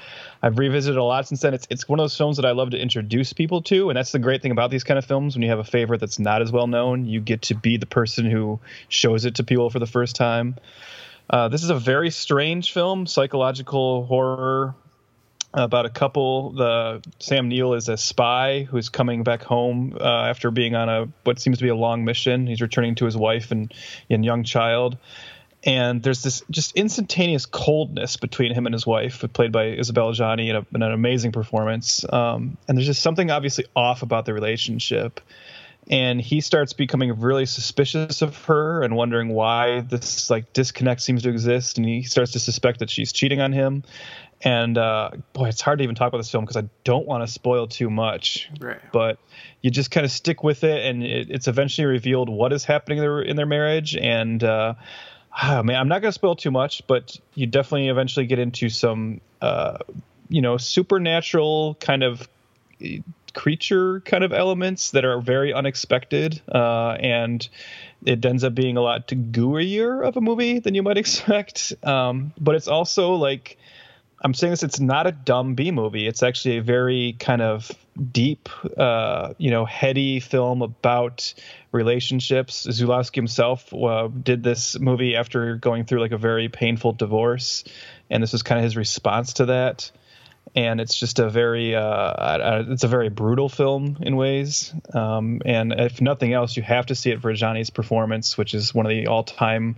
I've revisited a lot since then. It's it's one of those films that I love to introduce people to, and that's the great thing about these kind of films. When you have a favorite that's not as well known, you get to be the person who shows it to people for the first time. Uh, this is a very strange film, psychological horror about a couple. The Sam Neill is a spy who's coming back home uh, after being on a what seems to be a long mission. He's returning to his wife and, and young child. And there's this just instantaneous coldness between him and his wife, played by Isabella Adjani, in, a, in an amazing performance. Um, and there's just something obviously off about the relationship and he starts becoming really suspicious of her and wondering why this like disconnect seems to exist and he starts to suspect that she's cheating on him and uh, boy it's hard to even talk about this film because i don't want to spoil too much. Right. but you just kind of stick with it and it, it's eventually revealed what is happening in their, in their marriage. And uh, ah, man i'm not going to spoil too much but you definitely eventually get into some uh, you know supernatural kind of creature kind of elements that are very unexpected uh, and it ends up being a lot gooier of a movie than you might expect. Um, but it's also like i'm saying this it's not a dumb b movie. It's actually a very kind of deep uh, you know heady film about relationships. Zulawski himself uh, did this movie after going through like a very painful divorce and this was kind of his response to that. And it's just a very uh, uh, it's a very brutal film in ways. Um, and if nothing else, you have to see it for Adjani's performance, which is one of the all-time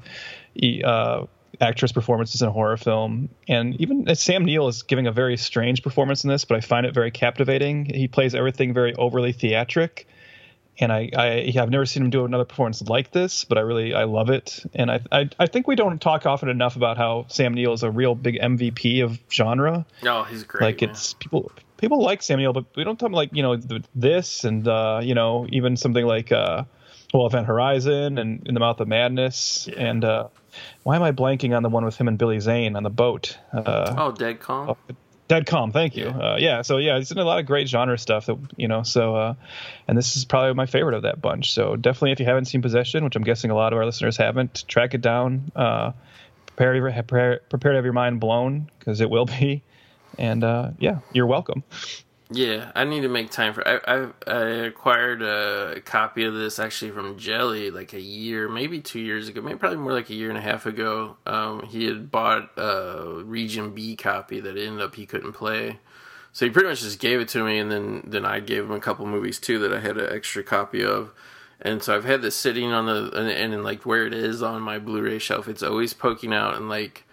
uh, actress performances in a horror film. And even Sam Neill is giving a very strange performance in this, but I find it very captivating. He plays everything very overly theatric. And I, I have never seen him do another performance like this, but I really I love it. And I, I I think we don't talk often enough about how Sam Neill is a real big MVP of genre No, he's great. like man. it's people people like Sam Neill, but we don't talk like you know this and uh, you know even something like uh, well Event Horizon and In the Mouth of Madness Yeah. and uh, why am I blanking on the one with him and Billy Zane on the boat? Uh, oh, Dead Calm. Dead Calm, thank you. Yeah. Uh, yeah, so yeah, it's in a lot of great genre stuff that you know. So, uh, and this is probably my favorite of that bunch. So definitely, if you haven't seen Possession, which I'm guessing a lot of our listeners haven't, track it down. Uh, prepare, prepare, prepare to have your mind blown because it will be. And uh, yeah, you're welcome. Yeah, I need to make time for. I, I I acquired a copy of this actually from Jelly like a year, maybe two years ago, maybe probably more like a year and a half ago. Um, he had bought a Region B copy that ended up he couldn't play, so he pretty much just gave it to me, and then then I gave him a couple movies too that I had an extra copy of. And so I've had this sitting on the and, and like where it is on my Blu-ray shelf, it's always poking out and like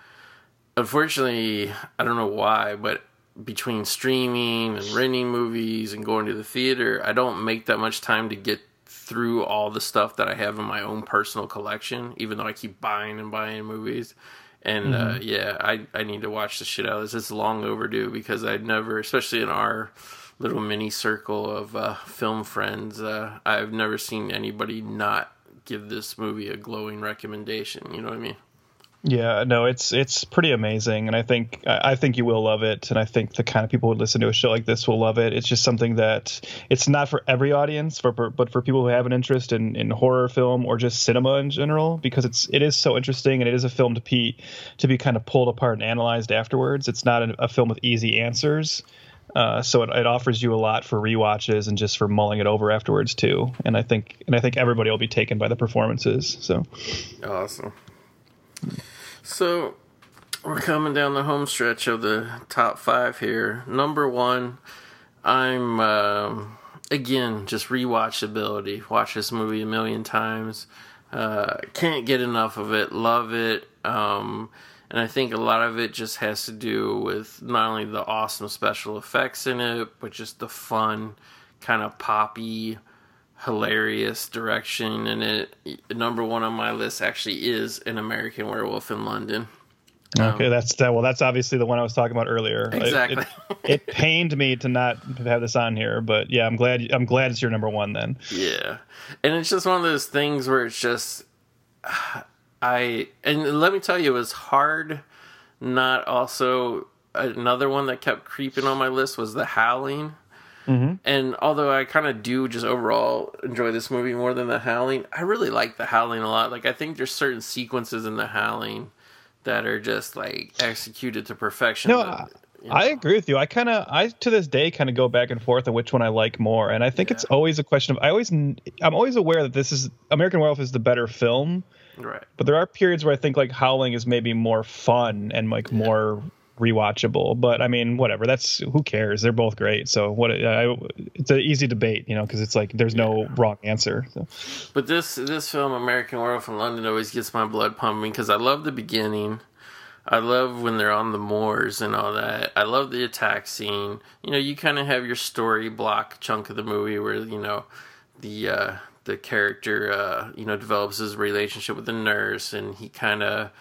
unfortunately, I don't know why, but between streaming and renting movies and going to the theater, I don't make that much time to get through all the stuff that I have in my own personal collection, even though I keep buying and buying movies. And uh, yeah, I, I need to watch the shit out of this. It's long overdue because I'd never, especially in our little mini circle of uh, film friends, uh, I've never seen anybody not give this movie a glowing recommendation. You know what I mean? Yeah, no, it's it's pretty amazing, and I think I think you will love it, and I think the kind of people who listen to a show like this will love it. It's just something that it's not for every audience, for but for people who have an interest in, in horror film or just cinema in general, because it's it is so interesting, and it is a film to be to be kind of pulled apart and analyzed afterwards. It's not a, a film with easy answers. Uh, so it, it offers you a lot for rewatches and just for mulling it over afterwards too. And I think and I think everybody will be taken by the performances. So Awesome. So we're coming down the home stretch of the top five here. Number one, I'm um, again just rewatchability. Watch this movie a million times. Uh, can't get enough of it. Love it. Um, and I think a lot of it just has to do with not only the awesome special effects in it, but just the fun, kind of poppy, hilarious direction. And it number one on my list actually is an American Werewolf in London. Okay, um, that's that. Well, that's obviously the one I was talking about earlier. It- Exactly. It, it pained me to not have this on here, but yeah, I'm glad. I'm glad it's your number one then. Yeah. And it's just one of those things where it's just I and let me tell you it was hard not also another one that kept creeping on my list was The Howling. Mm-hmm. And although I kind of do just overall enjoy this movie more than The Howling, I really like The Howling a lot. Like I think there's certain sequences in The Howling that are just like executed to perfection. No, But, I, you know, I agree with you. I kind of, I to this day kind of go back and forth on which one I like more, and I think it's always a question of. I always, I'm always aware that this is American Werewolf is the better film, right. but there are periods where I think like Howling is maybe more fun and like more rewatchable. But I mean, whatever. That's who cares. They're both great. So what? I, it's an easy debate, you know, because it's like there's no wrong answer. So. But this this film, American Werewolf in London, always gets my blood pumping because I love the beginning. I love when they're on the moors and all that. I love the attack scene. You know, you kind of have your story block chunk of the movie where you know the uh, the character uh, you know develops his relationship with the nurse, and he kind of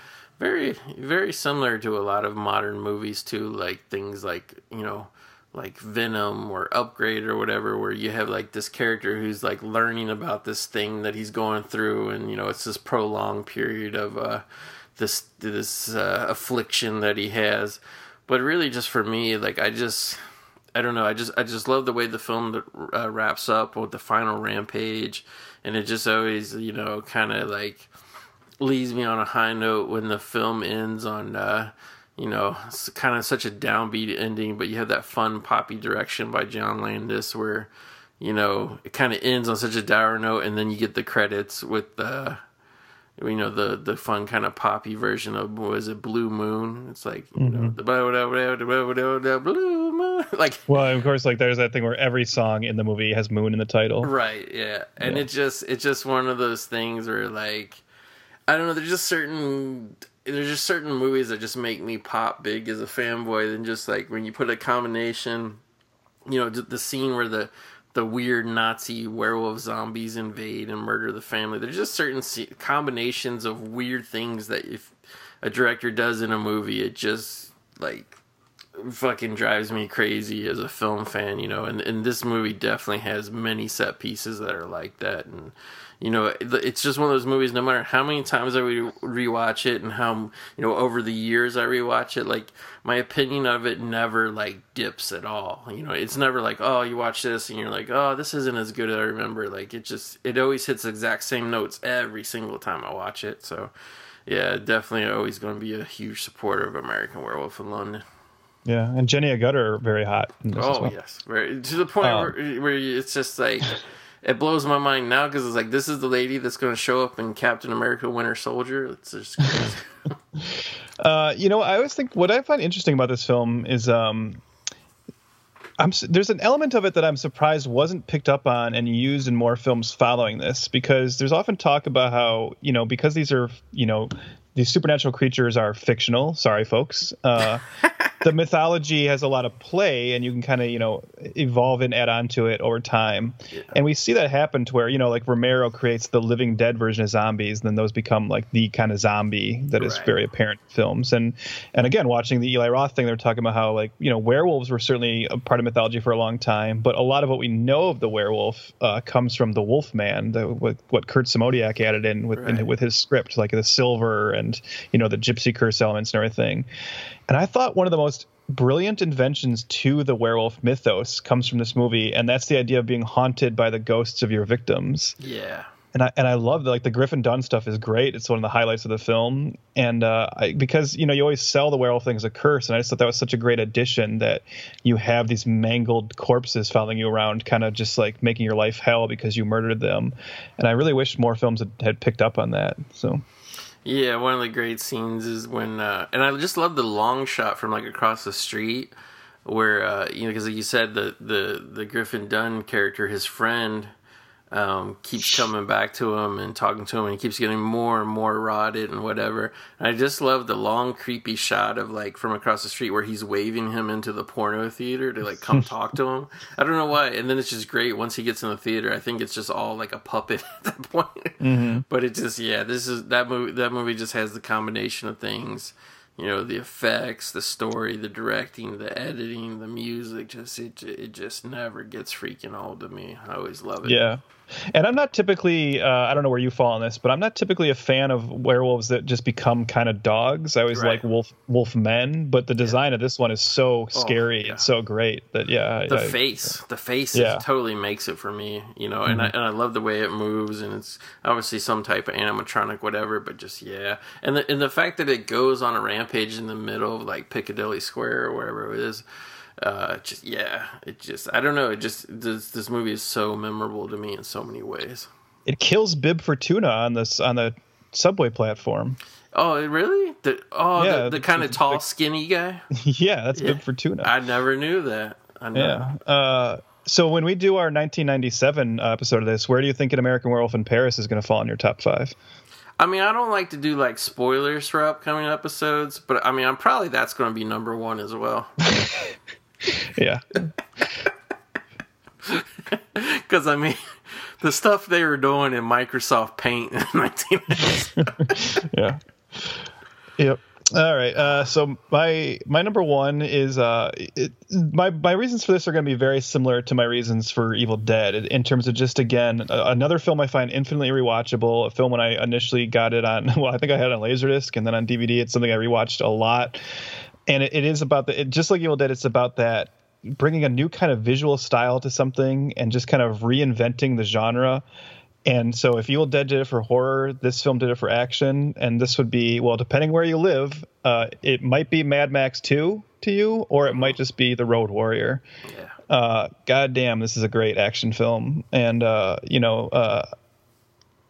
very very similar to a lot of modern movies too, like things like you know like Venom or Upgrade or whatever, where you have like this character who's like learning about this thing that he's going through, and you know it's this prolonged period of uh, this this uh, affliction that he has. But really, just for me, like I just I don't know, I just I just love the way the film uh, wraps up with the final rampage, and it just always you know kind of like leaves me on a high note when the film ends on uh you know it's kind of such a downbeat ending but you have that fun poppy direction by john landis where you know it kind of ends on such a dour note and then you get the credits with the you know the the fun kind of poppy version of was it blue moon it's like you know the blue moon like Well, of course, like there's that thing where every song in the movie has "moon" in the title. Right, yeah. And Yeah. it just it's just one of those things where like I don't know, there's just certain there's just certain movies that just make me pop big as a fanboy than just like when you put a combination you know, the scene where the the weird Nazi werewolf zombies invade and murder the family. There's just certain combinations of weird things that if a director does in a movie, it just like fucking drives me crazy as a film fan, you know. And, and this movie definitely has many set pieces that are like that. And, you know, it's just one of those movies, no matter how many times I re- rewatch it and how, you know, over the years I rewatch it, like, my opinion of it never, like, dips at all. You know, it's never like, oh, you watch this and you're like, oh, this isn't as good as I remember. Like, it just, it always hits the exact same notes every single time I watch it. So, yeah, definitely always going to be a huge supporter of American Werewolf in London. Yeah, and Jenny Agutter very hot. In this as Oh well. yes, very to the point Um, where, where it's just like it blows my mind now because it's like this is the lady that's going to show up in Captain America: Winter Soldier. It's just. Uh, you know, I always think what I find interesting about this film is um, I'm there's an element of it that I'm surprised wasn't picked up on and used in more films following this because there's often talk about how you know because these are you know these supernatural creatures are fictional. Sorry, folks. Uh, the mythology has a lot of play, and you can kind of you know evolve and add on to it over time. And we see that happen to where you know like Romero creates the Living Dead version of zombies, and then those become like the kind of zombie that is Right. very apparent in films. And and again, watching the Eli Roth thing, they're talking about how like you know werewolves were certainly a part of mythology for a long time, but a lot of what we know of the werewolf uh, comes from the Wolfman, the, what, what Curt Siodmak added in with in, with his script, like the silver and you know the gypsy curse elements and everything. And I thought one of the most brilliant inventions to the werewolf mythos comes from this movie, and that's the idea of being haunted by the ghosts of your victims yeah, and I and I love that like the Griffin Dunne stuff is great. It's one of the highlights of the film, and uh, I, because you know you always sell the werewolf thing as a curse, and I just thought that was such a great addition that you have these mangled corpses following you around, kind of just like making your life hell because you murdered them. And I really wish more films had, had picked up on that. So yeah. One of the great scenes is when, uh, and I just love the long shot from like across the street, where uh, you know because like you said the the the Griffin Dunne character, his friend. Um, keeps coming back to him and talking to him, and he keeps getting more and more rotted and whatever. And I just love the long, creepy shot of like from across the street where he's waving him into the porno theater to like come talk to him. I don't know why. And then it's just great once he gets in the theater. I think it's just all like a puppet at that point. But it just yeah, this is that movie. That movie just has the combination of things you know the effects, the story, the directing, the editing, the music. Just it it just never gets freaking old to me. I always love it. Yeah. And I'm not typically, uh, I don't know where you fall on this, but I'm not typically a fan of werewolves that just become kind of dogs. I always Right. like wolf wolf men, but the design of this one is so scary Oh, yeah. and so great that yeah, the I- face the face Yeah. Mm-hmm. totally makes it for me you know and, I, and i love the way it moves and it's obviously some type of animatronic whatever but just yeah and the, and the fact that it goes on a rampage in the middle of like piccadilly square or wherever it is uh just yeah it just i don't know it just this this movie is so memorable to me in so many ways it kills Bib Fortuna on this on the subway platform. oh it really the oh Yeah, the, the kind of tall skinny guy yeah, that's Bib Fortuna. i never knew that I know. yeah. Uh, so when we do our 1997 episode of this, where do you think an American Werewolf in Paris is going to fall in your top five? I mean, I don't like to do like spoilers for upcoming episodes, but I mean, I'm probably that's going to be number one as well. Yeah, Because I mean, the stuff they were doing in Microsoft Paint in 1990s. yeah, yep. All right. Uh, so my my number one is uh, it, my my reasons for this are going to be very similar to my reasons for Evil Dead in terms of just again another film I find infinitely rewatchable. A film when I initially got it on well I think I had it on Laserdisc and then on DVD. It's something I rewatched a lot, and it, it is about the it, just like Evil Dead. It's about that bringing a new kind of visual style to something and just kind of reinventing the genre. And so, if Evil Dead did it for horror, this film did it for action, and this would be well, depending where you live, uh, it might be Mad Max 2 to you, or it might just be The Road Warrior. yeah. Uh, God damn, this is a great action film, and uh, you know, uh,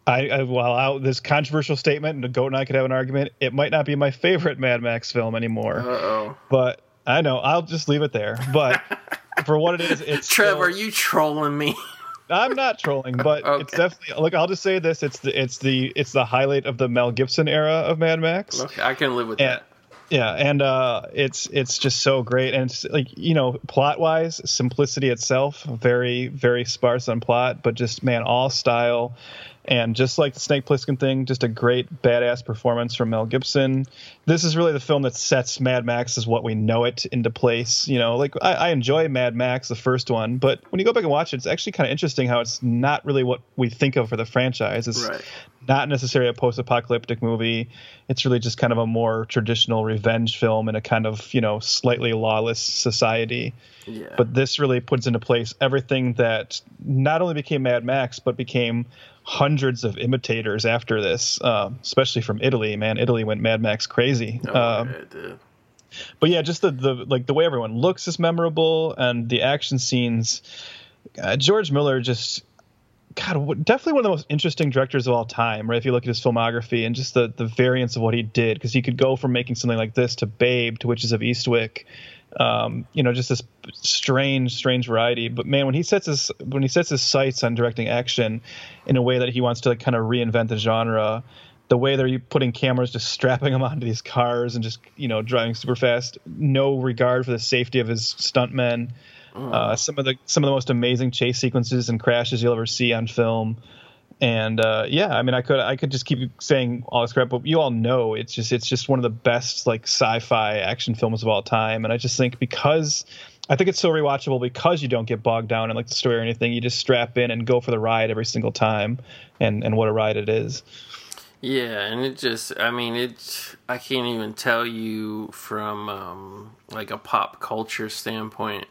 I, I while out this controversial statement, and Goat and I could have an argument. It might not be my favorite Mad Max film anymore, Uh oh. but I know I'll just leave it there. But for what it is, it's Trev, still- are you trolling me? I'm not trolling, but Okay. it's definitely look. I'll just say this: it's the it's the it's the highlight of the Mel Gibson era of Mad Max. Okay, I can live with And, that. yeah, and uh, it's it's just so great, and it's like you know, plot wise, simplicity itself, very very sparse on plot, but just man, all style, and just like the Snake Plissken thing, just a great badass performance from Mel Gibson. This is really the film that sets Mad Max as what we know it into place. You know, like I, I enjoy Mad Max, the first one, but when you go back and watch it, it's actually kind of interesting how it's not really what we think of for the franchise. It's Right. not necessarily a post-apocalyptic movie. It's really just kind of a more traditional revenge film in a kind of you know slightly lawless society. Yeah. But this really puts into place everything that not only became Mad Max, but became hundreds of imitators after this, um, especially from Italy. Man, Italy went Mad Max crazy. oh, Um, yeah, dude. but yeah, just the the like the way everyone looks is memorable, and the action scenes. Uh, George Miller just. God, definitely one of the most interesting directors of all time, right? If you look at his filmography and just the, the variance of what he did, because he could go from making something like this to Babe to Witches of Eastwick, um, you know, just this strange, strange variety. But man, when he sets his when he sets his sights on directing action in a way that he wants to like kind of reinvent the genre, the way they're putting cameras, just strapping them onto these cars and just you know driving super fast, no regard for the safety of his stuntmen. Uh, some of the some of the most amazing chase sequences and crashes you'll ever see on film. And uh, yeah, I mean, I could I could just keep saying all this crap, but you all know it's just it's just one of the best like sci-fi action films of all time. And I just think because I think it's so rewatchable because you don't get bogged down in like the story or anything. You just strap in and go for the ride every single time, and and what a ride it is. Yeah, and it just, I mean, it, I can't even tell you from um, like a pop culture standpoint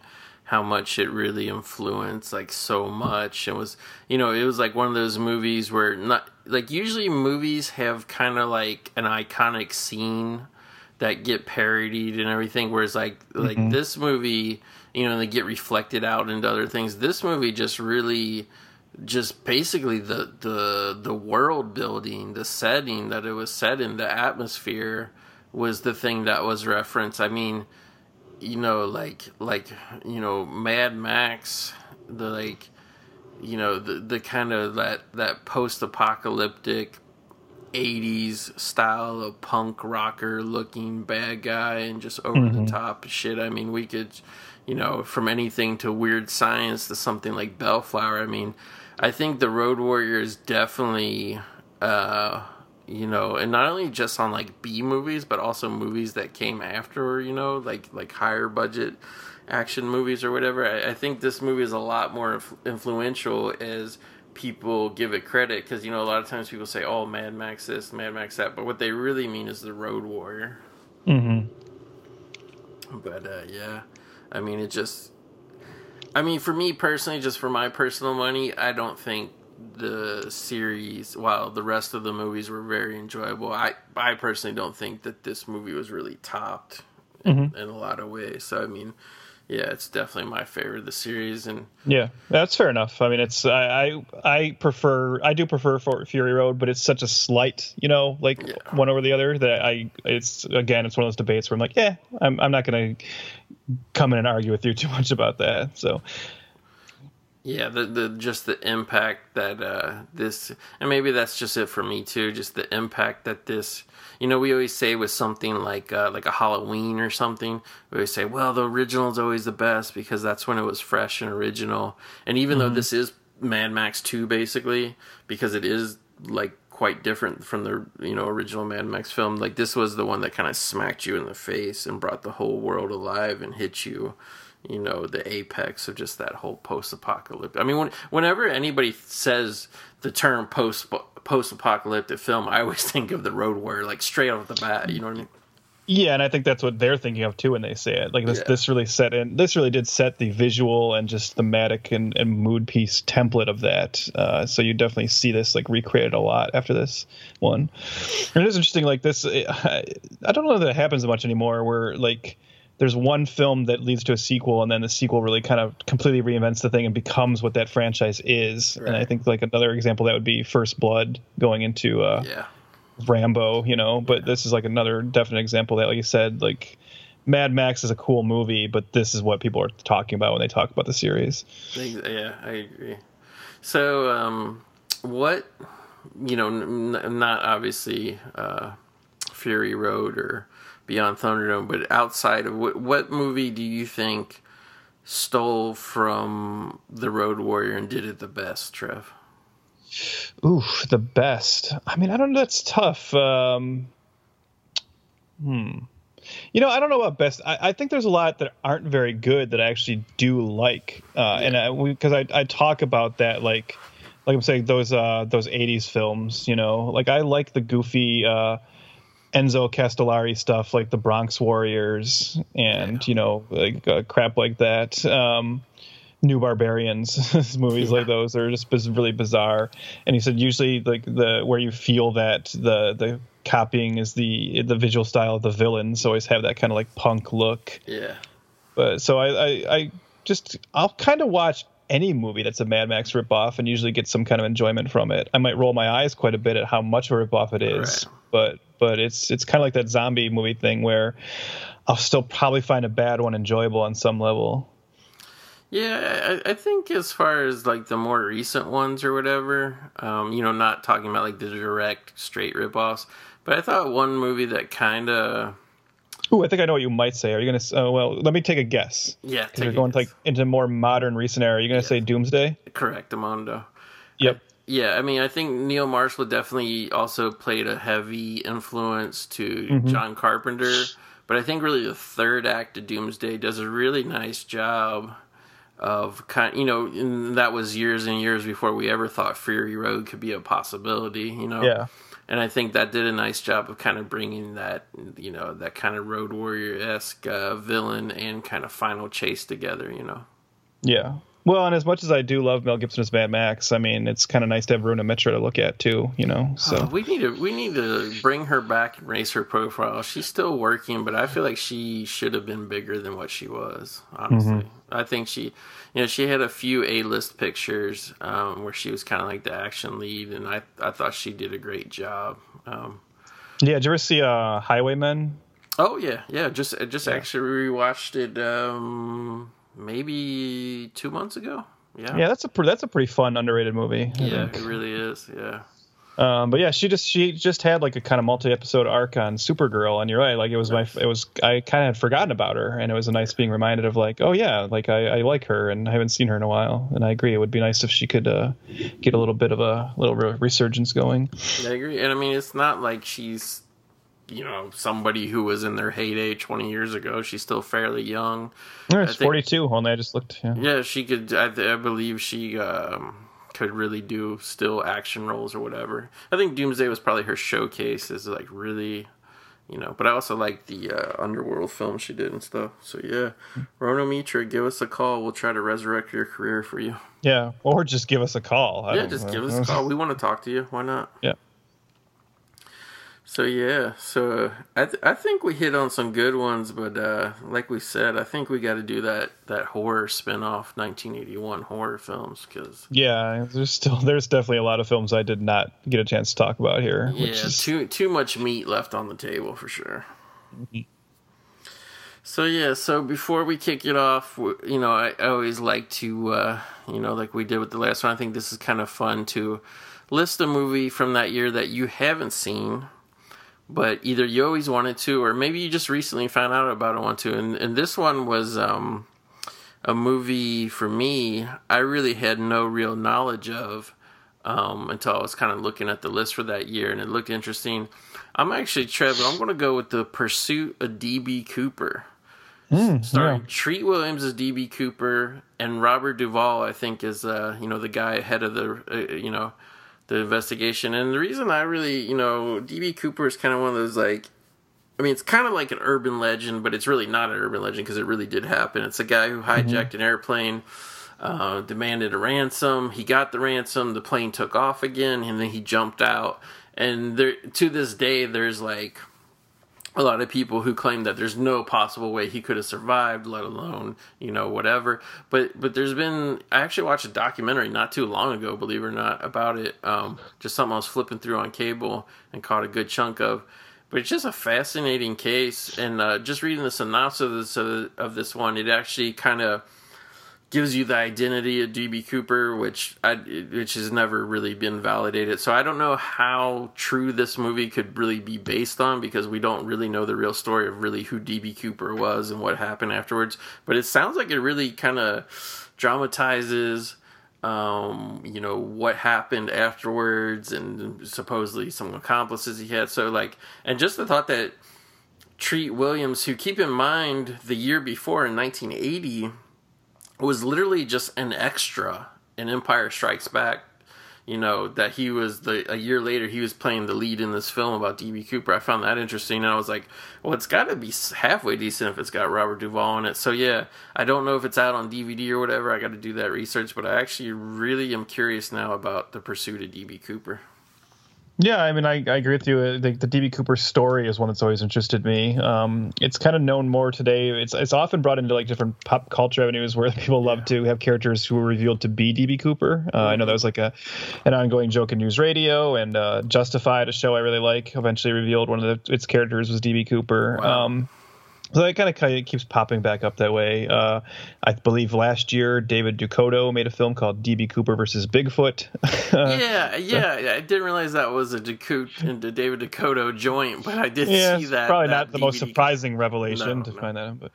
how much it really influenced like so much. It was, you know, it was like one of those movies where not like usually movies have kind of like an iconic scene that get parodied and everything whereas like like mm-hmm. this movie you know they get reflected out into other things. This movie just really just basically the the the world building the setting that it was set in the atmosphere was the thing that was referenced. I mean you know like like you know mad max the like you know the the kind of that that post-apocalyptic 80s style of punk rocker looking bad guy and just over the top shit. I mean, we could, you know, from anything to weird science to something like Bellflower. I mean, I think the Road Warrior is definitely, uh, you know, and not only just on like B movies, but also movies that came after, you know, like like higher budget action movies or whatever. I, I think this movie is a lot more influential as people give it credit because you know a lot of times people say, "Oh, Mad Max this, Mad Max that," but what they really mean is the Road Warrior. Mm-hmm. But uh, yeah, I mean, it just. I mean, for me personally, just for my personal money, I don't think the series, while the rest of the movies were very enjoyable, I I personally don't think that this movie was really topped in, mm-hmm. in a lot of ways. So I mean, yeah, it's definitely my favorite of the series, and Yeah, that's fair enough. I mean, it's I I, I prefer I do prefer Fury Road, but it's such a slight, you know, like Yeah. one over the other that I it's again it's one of those debates where I'm like, yeah, I'm I'm not gonna come in and argue with you too much about that. So Yeah, the the just the impact that uh this and maybe that's just it for me too, just the impact that this you know, we always say with something like uh like a Halloween or something, we always say, Well, the original is always the best because that's when it was fresh and original. And even though this is Mad Max two basically, because it is like quite different from the you know original Mad Max film. Like this was the one that kind of smacked you in the face and brought the whole world alive and hit you, you know, the apex of just that whole post-apocalyptic. I mean, when, whenever anybody says the term post post-apocalyptic film, I always think of the Road Warrior, like straight off the bat. You know what I mean? yeah, and I think that's what they're thinking of too when they say it. Like this Yeah. this really set in this really did set the visual and just thematic and, and mood piece template of that. Uh, so you definitely see this like recreated a lot after this one. And it is interesting, like this. I, I don't know that it happens much anymore. Where like there's one film that leads to a sequel, and then the sequel really kind of completely reinvents the thing and becomes what that franchise is. And I think like another example that would be First Blood going into uh, Yeah. Rambo, you know. But this is like another definite example that, like you said, like Mad Max is a cool movie, but this is what people are talking about when they talk about the series. Yeah, I agree. So, um, what you know, n- not obviously uh, Fury Road or Beyond Thunderdome, but outside of what, what movie do you think stole from the Road Warrior and did it the best, Trev? Ooh, the best. I mean, I don't know. That's tough. Um, hmm. You know, I don't know about best. I, I think there's a lot that aren't very good that I actually do like, uh, and I, because I, I talk about that like, like I'm saying those uh, those '80s films. You know, like I like the goofy uh, Enzo Castellari stuff, like the Bronx Warriors, and you know, like uh, crap like that. Um, New Barbarians movies like those are just biz- really bizarre. And he said usually like the where you feel that the the copying is the the visual style of the villains always have that kind of like punk look. Yeah, But so I I, I just I'll kind of watch any movie that's a Mad Max ripoff and usually get some kind of enjoyment from it. I might roll my eyes quite a bit at how much of a ripoff it is, Right. but but it's it's kind of like that zombie movie thing where I'll still probably find a bad one enjoyable on some level. Yeah, I, I think as far as like the more recent ones or whatever, um, you know, not talking about like the direct straight ripoffs, but I thought one movie that kind of Ooh, I think I know what you might say. Are you gonna? Oh, well, let me take a guess. yeah, take You're a going guess. like into more modern recent era. Are You're gonna say Doomsday? correct, Amondo. Yep. Yeah, I mean, I think Neil Marshall definitely also played a heavy influence to John Carpenter, but I think really the third act of Doomsday does a really nice job of kind. You know, and that was years and years before we ever thought Fury Road could be a possibility. You know, Yeah. and I think that did a nice job of kind of bringing that, you know, that kind of Road Warrior esque uh, villain and kind of final chase together. You know. Yeah. Well, and as much as I do love Mel Gibson as Mad Max, I mean, it's kind of nice to have Rhona Mitra to look at too. You know, so Oh, we need to we need to bring her back and raise her profile. She's still working, but I feel like she should have been bigger than what she was. Honestly, I think she, you know, she had a few A list pictures um, where she was kind of like the action lead, and I I thought she did a great job. Um, yeah. Did you ever see uh, Highwaymen? oh yeah, yeah. Just just actually rewatched it um, maybe two months ago. Yeah, Yeah, that's a pre- that's a pretty fun underrated movie. I yeah, think. it really is. Yeah. Um, but yeah, she just she just had like a kind of multi-episode arc on Supergirl, and you're right, like it was Nice. my it was I kind of had forgotten about her, and it was a nice being reminded of like, oh yeah, like I, I like her, and I haven't seen her in a while, and I agree, it would be nice if she could uh, get a little bit of a little resurgence going. I agree. And I mean, it's not like she's, you know, somebody who was in their heyday 20 years ago. She's still fairly young. Yeah, think- 42. Only I just looked. Yeah. Yeah, she could. I, I believe she um, could really do still action roles or whatever. I think Doomsday was probably her showcase. Is like really, you know. But I also like the uh, Underworld film she did and stuff. So yeah, Rhona Mitra, give us a call. We'll try to resurrect your career for you. Yeah, or just give us a call. I Yeah, just know. give us a call. We want to talk to you. Why not? Yeah. So yeah, so I th- I think we hit on some good ones, but uh, like we said, I think we got to do that that horror spin-off 1981 horror films because Yeah, there's still there's definitely a lot of films I did not get a chance to talk about here. yeah, which is, too too much meat left on the table for sure. So yeah, so before we kick it off, you know, I, I always like to, uh, you know, like we did with the last one. I think this is kind of fun to list a movie from that year that you haven't seen, but either you always wanted to, or maybe you just recently found out about it want to. And and this one was um, a movie for me. I really had no real knowledge of um, until I was kind of looking at the list for that year, and it looked interesting. I'm actually Trevor. I'm going to go with the Pursuit of DB Cooper, starring yeah. Treat Williams as DB Cooper and Robert Duvall. I think is uh, you know the guy ahead of the uh, you know the investigation. And the reason I really you know DB Cooper is kind of one of those like. I mean, it's kind of like an urban legend, but it's really not an urban legend because it really did happen. It's a guy who hijacked an airplane, uh, demanded a ransom. He got the ransom. The plane took off again, and then he jumped out. And there, to this day, there's like a lot of people who claim that there's no possible way he could have survived, let alone you know whatever. But but there's been I actually watched a documentary not too long ago, believe it or not, about it. Um, just something I was flipping through on cable and caught a good chunk of. But it's just a fascinating case, and uh, just reading the synopsis of this, of, this one, it actually kind of gives you the identity of DB Cooper, which I, which has never really been validated. So I don't know how true this movie could really be based on because we don't really know the real story of really who DB Cooper was and what happened afterwards. But it sounds like it really kind of dramatizes um you know what happened afterwards and supposedly some accomplices he had so like and just the thought that treat williams who keep in mind the year before in 1980 was literally just an extra in Empire Strikes Back. You know that he was the a year later he was playing the lead in this film about DB Cooper. I found that interesting, and I was like, well, it's got to be halfway decent if it's got Robert Duvall in it. So yeah, I don't know if it's out on DVD or whatever. I got to do that research, but I actually really am curious now about the pursuit of DB Cooper. Yeah, I mean, I, I agree with you. Uh, The, the DB Cooper story is one that's always interested me. Um, it's kind of known more today. It's it's often brought into like different pop culture avenues where people love to have characters who were revealed to be DB Cooper. Uh, I know that was like a an ongoing joke in news radio and uh, Justified, a show I really like, eventually revealed one of the, its characters was DB Cooper. Wow. Um, so it kind of kind of keeps popping back up that way. Uh, I believe last year David Duchovny made a film called DB Cooper versus Bigfoot. yeah, yeah, I didn't realize that was a Dakota, a David Dakota joint, but I did yeah, see that. probably that not the most surprising revelation No, to no. find that. But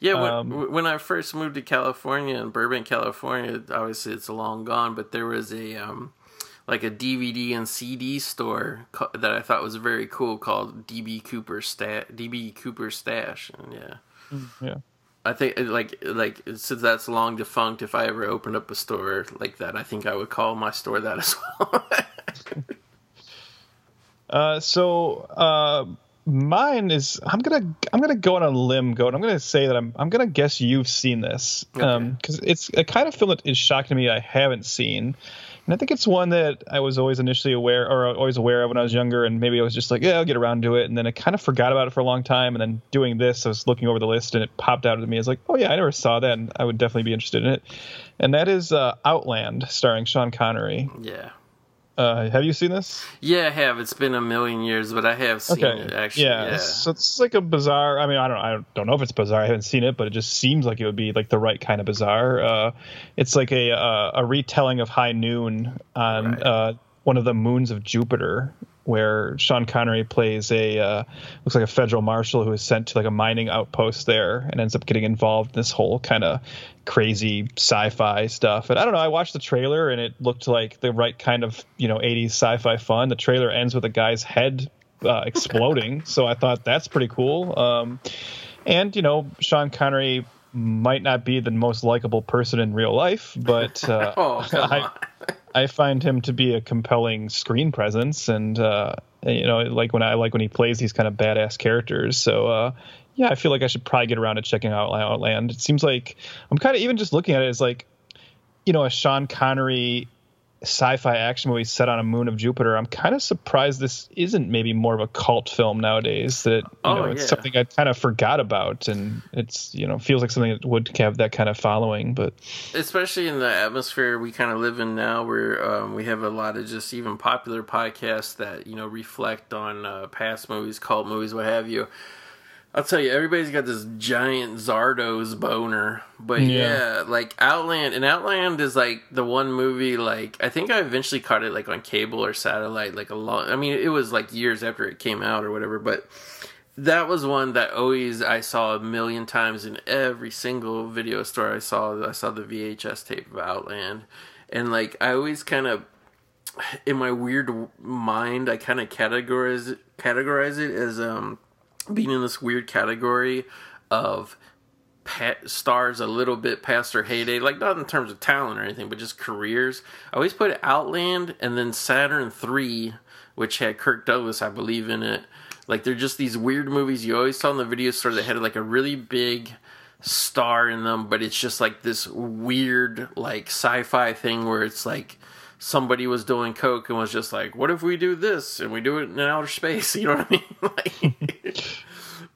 Yeah, when, Um, when I first moved to California in Burbank, California, obviously it's long gone, but there was a um, like a DVD and CD store co- that I thought was very cool called DB Cooper Stash. DB Cooper Stash, and yeah, yeah, I think uh, like like since that's long defunct, if I ever opened up a store like that, I think I would call my store that as well. Uh, so uh, mine is I'm gonna I'm gonna go on a limb, go and I'm gonna say that I'm I'm gonna guess you've seen this because it's a kind of film that is shocking to me I haven't seen. And I think it's one that I was always initially aware or always aware of when I was younger, and maybe I was just like, yeah, I'll get around to it, and then I kind of forgot about it for a long time. And then doing this, I was looking over the list, and it popped out at me. I was like, oh yeah, I never saw that, and I would definitely be interested in it. And that is uh, Outland, starring Sean Connery. yeah, Uh, have you seen this? yeah, I have. It's been a million years, but I have seen Okay. it actually. yeah. Yeah, So it's like a bizarre. I mean, I don't. I don't know if it's bizarre. I haven't seen it, but it just seems like it would be like the right kind of bizarre. Uh, it's like a uh, a retelling of High Noon on Right. uh, one of the moons of Jupiter, where Sean Connery plays a uh, looks like a federal marshal who is sent to like a mining outpost there and ends up getting involved in this whole kind of crazy sci-fi stuff. And I don't know, I watched the trailer and it looked like the right kind of you know 80s sci-fi fun. The trailer ends with a guy's head uh, exploding, so I thought that's pretty cool. Um, and you know, Sean Connery might not be the most likable person in real life, but uh, Oh, I. I find him to be a compelling screen presence, and uh, you know, like when I like when he plays these kind of badass characters. So uh, yeah, I feel like I should probably get around to checking out Outland. It seems like I'm kind of even just looking at it as like, you know, a Sean Connery sci-fi action movie set on a moon of Jupiter. I'm kind of surprised this isn't maybe more of a cult film nowadays. That you Oh, know, it's yeah. something I kind of forgot about, and it's you know feels like something that would have that kind of following. But especially in the atmosphere we kind of live in now where um, we have a lot of just even popular podcasts that you know reflect on uh, past movies cult movies what have you i'll tell you everybody's got this giant zardoz boner but yeah. Yeah. like outland and outland is like the one movie like i think i eventually caught it like on cable or satellite like a long i mean it was like years after it came out or whatever but that was one that always I saw a million times in every single video store I saw. I saw the VHS tape of Outland, and like I always kind of, in my weird mind, I kind of categorize categorize it as um being in this weird category of stars a little bit past their heyday, like not in terms of talent or anything, but just careers. I always put Outland and then Saturn Three, which had Kirk Douglas, I believe, in it. Like they're just these weird movies you always saw in the video store that had like a really big star in them, but it's just like this weird like sci-fi thing where it's like somebody was doing coke and was just like, "What if we do this and we do it in outer space?" You know what I mean? like,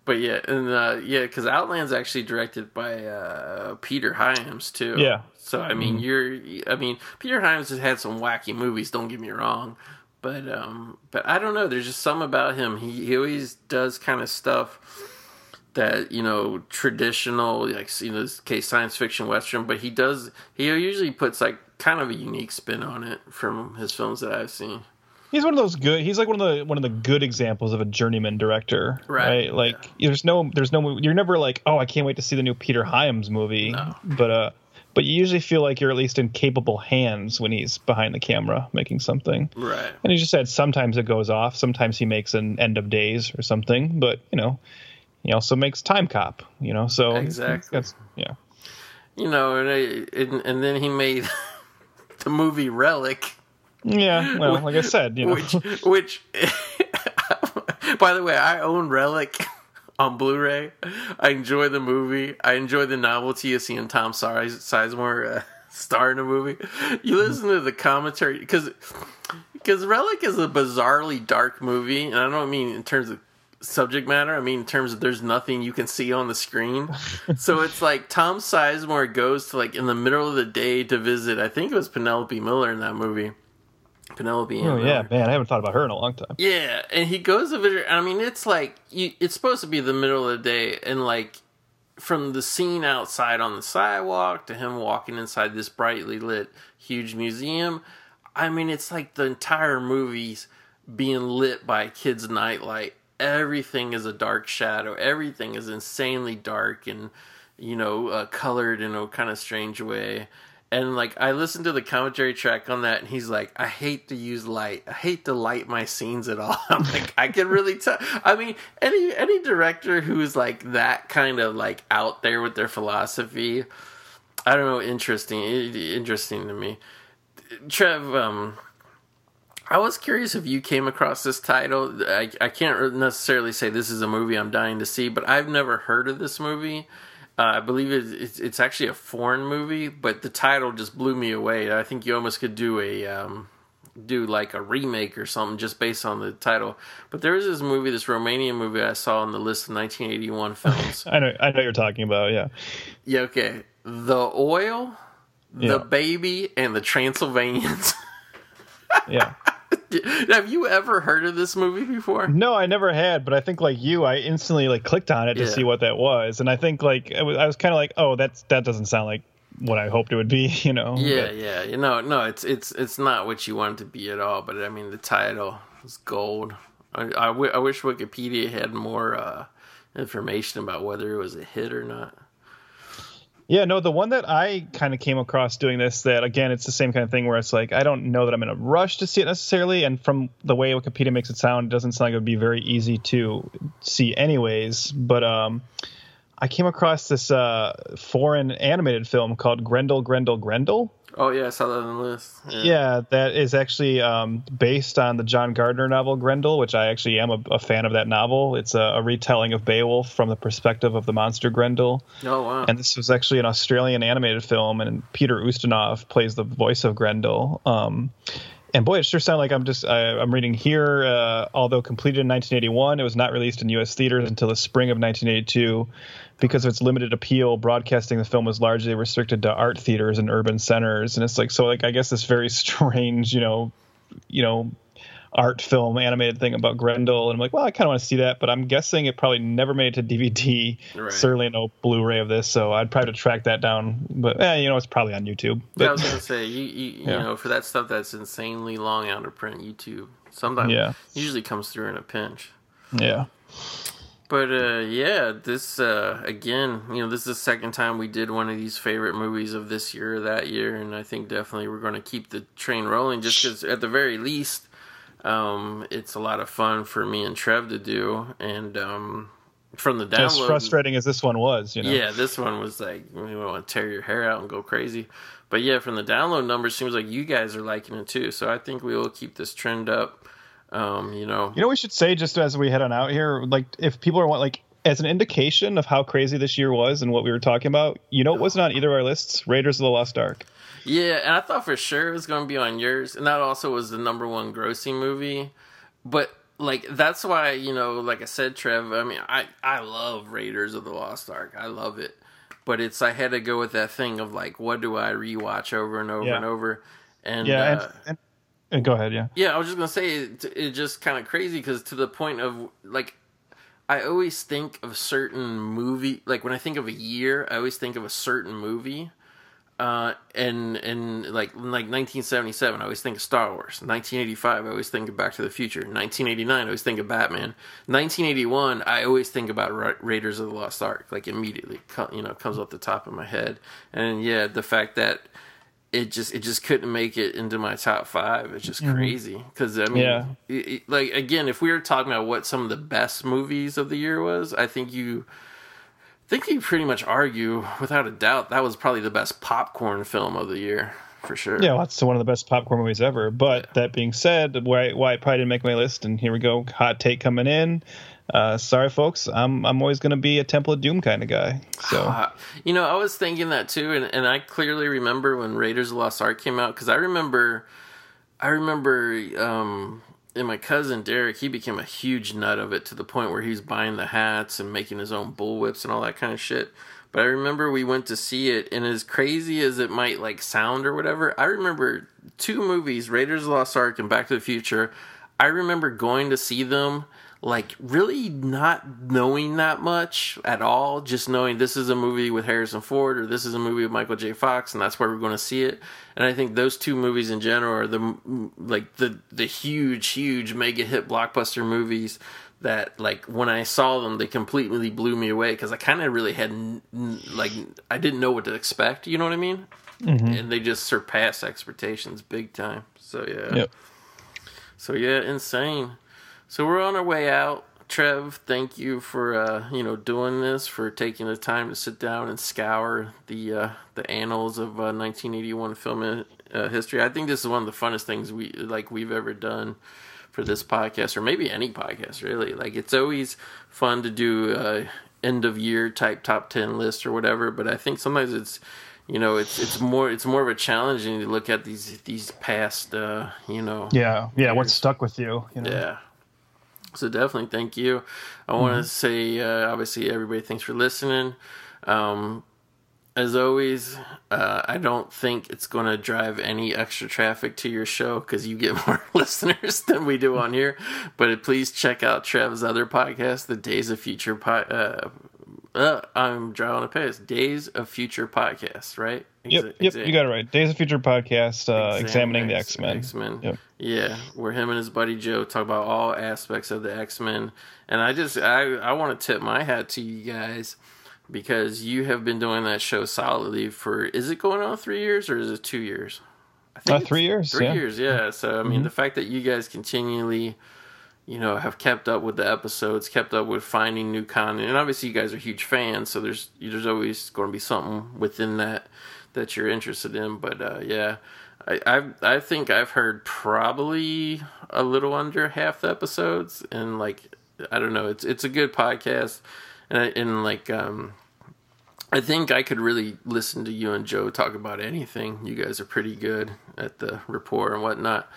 but yeah, and uh, yeah, because Outland's actually directed by uh, Peter Hyams too. Yeah. So I mean, you're, I mean, Peter Hyams has had some wacky movies. Don't get me wrong, but um, but I don't know. There's just some about him. He he always does kind of stuff that you know traditional, like you know, this case science fiction western. But he does. He usually puts like kind of a unique spin on it from his films that I've seen. he's one of those good. He's like one of the one of the good examples of a journeyman director, Right, right? Like there's no there's no you're never like oh I can't wait to see the new Peter Hyams movie, No. but uh but you usually feel like you're at least in capable hands when he's behind the camera making something. Right. And he just said sometimes it goes off, sometimes he makes an end of days or something, but you know, he also makes Time Cop, you know, so Exactly. that's yeah. You know, and, I, and and then he made the movie Relic. Yeah, well, like I said, you know, which which by the way i own relic on blu-ray. I enjoy the movie. I enjoy the novelty of seeing tom Size- sizemore uh, star in a movie. You listen to the commentary because because relic is a bizarrely dark movie and i don't mean in terms of subject matter i mean in terms of there's nothing you can see on the screen so it's like tom sizemore goes to like in the middle of the day to visit i think it was penelope miller in that movie penelope oh Miller. yeah, man, I haven't thought about her in a long time. Yeah, and he goes to visit. I mean, it's like you, it's supposed to be the middle of the day, and like from the scene outside on the sidewalk to him walking inside this brightly lit huge museum. I mean, it's like the entire movie's being lit by a kid's nightlight. Everything is a dark shadow. Everything is insanely dark and you know uh, colored in a kind of strange way. And like I listened to the commentary track on that, and he's like, "I hate to use light. I hate to light my scenes at all." I'm like, I can really tell. I mean, any any director who's like that kind of like out there with their philosophy, I don't know, interesting, interesting to me. Trev, um, I was curious if you came across this title. I, I can't necessarily say this is a movie I'm dying to see, but I've never heard of this movie. Uh, I believe it, it's, it's actually a foreign movie, but the title just blew me away. I think you almost could do a um, do like a remake or something just based on the title. But there is this movie, this Romanian movie I saw on the list of 1981 films. I know, I know you're talking about. Yeah, yeah, okay, the oil, Yeah. the baby, and the Transylvanians. yeah. Have you ever heard of this movie before? No, I never had, but I think like you, I instantly like clicked on it to Yeah. see what that was, and I think like I was, I was kind of like, oh, that's that doesn't sound like what I hoped it would be. You know. Yeah, But- yeah. You know, no, it's it's it's not what you want it to be at all. But I mean, the title is gold. I, I, w- I wish Wikipedia had more uh, information about whether it was a hit or not. Yeah, no, the one that I kind of came across doing this, that again, it's the same kind of thing where it's like, I don't know that I'm in a rush to see it necessarily. And from the way Wikipedia makes it sound, it doesn't sound like it would be very easy to see, anyways. But um, I came across this uh, foreign animated film called Grendel, Grendel, Grendel. Oh yeah, I saw that on the list. Yeah. Yeah, that is actually um, based on the John Gardner novel Grendel, which I actually am a, a fan of that novel. It's a, a retelling of Beowulf from the perspective of the monster Grendel. Oh wow. And this was actually an Australian animated film, and Peter Ustinov plays the voice of Grendel. Um, and boy, it sure sounded like I'm just I, I'm reading here. Uh, although completed in 1981, it was not released in U.S. theaters until the spring of 1982. Because of its limited appeal, broadcasting the film was largely restricted to art theaters and urban centers. And it's like so, like I guess this very strange, you know, you know, art film animated thing about Grendel. And I'm like, well, I kind of want to see that, but I'm guessing it probably never made it to DVD. Right. Certainly no Blu-ray of this, so I'd probably have to track that down. But eh, you know, it's probably on YouTube. Yeah, I was gonna say you you, you Yeah. know for that stuff that's insanely long out of print, YouTube sometimes Yeah. usually comes through in a pinch. yeah, But uh, yeah, this uh, again, you know, this is the second time we did one of these favorite movies of this year or that year, and I think definitely we're going to keep the train rolling. Just because, at the very least, um, it's a lot of fun for me and Trev to do, and um, from the download, as frustrating as this one was, you know. yeah, this one was like you want to tear your hair out and go crazy. But yeah, from the download numbers, seems like you guys are liking it too. So I think we will keep this trend up. Um, you know, You know, we should say just as we head on out here, like if people are want like as an indication of how crazy this year was and what we were talking about. You know, it wasn't on either of our lists. Raiders of the Lost Ark. Yeah, and I thought for sure it was going to be on yours, and that also was the number one grossing movie. But like that's why you know, like I said, Trev. I mean, I I love Raiders of the Lost Ark. I love it, but it's I had to go with that thing of like, what do I rewatch over and over Yeah. and over, and Yeah, uh, and, and, and go ahead. Yeah. yeah, I was just gonna say it, it's just kind of crazy because to the point of like, I always think of certain movie like when I think of a year, I always think of a certain movie. Uh, and and like like 1977, I always think of Star Wars. 1985, I always think of Back to the Future. 1989, I always think of Batman. 1981, I always think about Ra- Raiders of the Lost Ark. Like immediately, you know, comes off the top of my head. And yeah, the fact that it just it just couldn't make it into my top five. It's just mm-hmm. crazy because I mean, Yeah. it- it- like again, if we were talking about what some of the best movies of the year was, I think you I think you pretty much argue without a doubt that was probably the best popcorn film of the year for sure. Yeah, well, that's one of the best popcorn movies ever. But that being said, why why it probably didn't make my list, and here we go, hot take coming in. Uh, sorry, folks, I'm I'm always going to be a Temple of Doom kind of guy. So you know, I was thinking that too, and, and I clearly remember when Raiders of Lost Ark came out because I remember, I remember, um, and my cousin Derek, he became a huge nut of it to the point where he was buying the hats and making his own bullwhips and all that kind of shit. But I remember we went to see it, and as crazy as it might like sound or whatever, I remember two movies, Raiders of the Lost Ark and Back to the Future. I remember going to see them like really not knowing that much at all, just knowing this is a movie with Harrison Ford or this is a movie with Michael J. Fox, and that's where we're going to see it. And I think those two movies in general are the like the the huge, huge mega hit blockbuster movies that like when I saw them, they completely blew me away because I kind of really had n- like I didn't know what to expect. You know what I mean? Mm-hmm. And they just surpassed expectations big time. So yeah. Yep. So yeah, insane. So we're on our way out. Trev, thank you for uh, you know doing this, for taking the time to sit down and scour the uh, the annals of uh, 1981 film uh, history. I think this is one of the funnest things we like we've ever done for this podcast, or maybe any podcast really. Like it's always fun to do uh, end of year type top ten list or whatever, but I think sometimes it's you know it's it's more it's more of a challenge and you look at these these past uh, you know yeah, yeah, what's stuck with you? you know? yeah. So definitely thank you. I want to say, uh, obviously, everybody, thanks for listening. Um, as always, uh, I don't think it's going to drive any extra traffic to your show because you get more listeners than we do on here. But please check out Trev's other podcast, the Days of Future po- uh, Uh, I'm drawing a pace. Days of Future podcast, right? Yep, Exa- yep, exa- you got it right. Days of Future podcast, uh, examining the X- X Men. X-Men. Yep. Yeah, where him and his buddy Joe talk about all aspects of the X Men, and I just I I want to tip my hat to you guys because you have been doing that show solidly for is it going on three years or is it two years? I Uh, three years, Three yeah. Mm-hmm. years, yeah. So I mean, the fact that you guys continually you know, have kept up with the episodes, kept up with finding new content, and obviously you guys are huge fans, so there's there's always going to be something within that that you're interested in. But uh, yeah, I, I I think I've heard probably a little under half the episodes, and like I don't know, it's it's a good podcast, and I, and like um. I think I could really listen to you and Joe talk about anything. You guys are pretty good at the rapport and whatnot.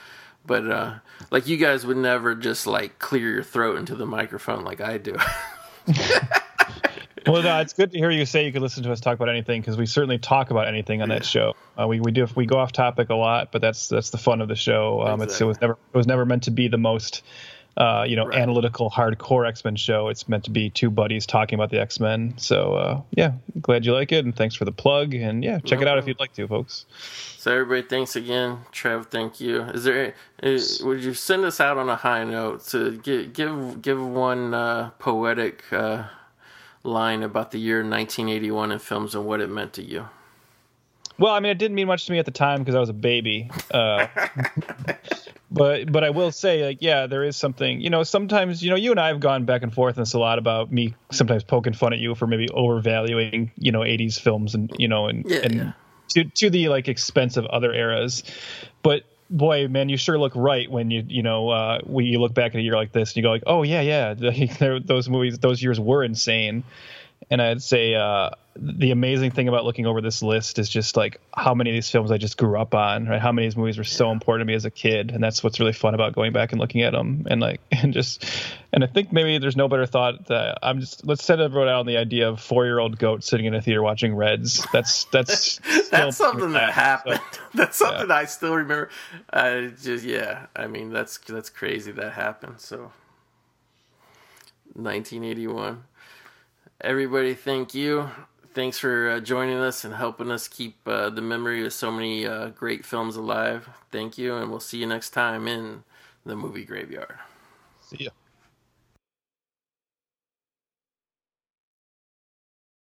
But uh like you guys would never just like clear your throat into the microphone like I do. Well, no, it's good to hear you say you could listen to us talk about anything because we certainly talk about anything on that show. Uh, we we do we go off topic a lot, but that's that's the fun of the show. Um, it's, it was never it was never meant to be the most uh, you know Right. analytical hardcore X Men show. It's meant to be two buddies talking about the X Men. So uh, yeah, glad you like it, and thanks for the plug. And yeah, check No it out if you'd like to, folks. so everybody thanks again. Trev, thank you. Is there is, would you send us out on a high note to give give give one uh, poetic uh, line about the year 1981 in films and what it meant to you? Well, I mean, it didn't mean much to me at the time because I was a baby. Uh, but but I will say, like, yeah, there is something. You know, sometimes you know, you and I have gone back and forth on this a lot about me sometimes poking fun at you for maybe overvaluing you know 80s films and you know and Yeah, and yeah. to to the like expense of other eras. But boy, man, you sure look right when you you know uh, when you look back at a year like this and you go like, oh yeah, yeah, those movies, those years were insane. And I'd say uh, the amazing thing about looking over this list is just like how many of these films I just grew up on, right? How many of these movies were so important to me as a kid, and that's what's really fun about going back and looking at them, and like, and just, and I think maybe there's no better thought that I'm just let's set everyone out on the idea of four year old goat sitting in a theater watching Reds. That's that's That's something that So- happened. that's something I still remember. I just yeah. I mean that's that's crazy that happened. So 1981. Everybody, thank you. Thanks for uh, joining us and helping us keep uh, the memory of so many uh, great films alive. Thank you, and we'll see you next time in the movie graveyard. See ya.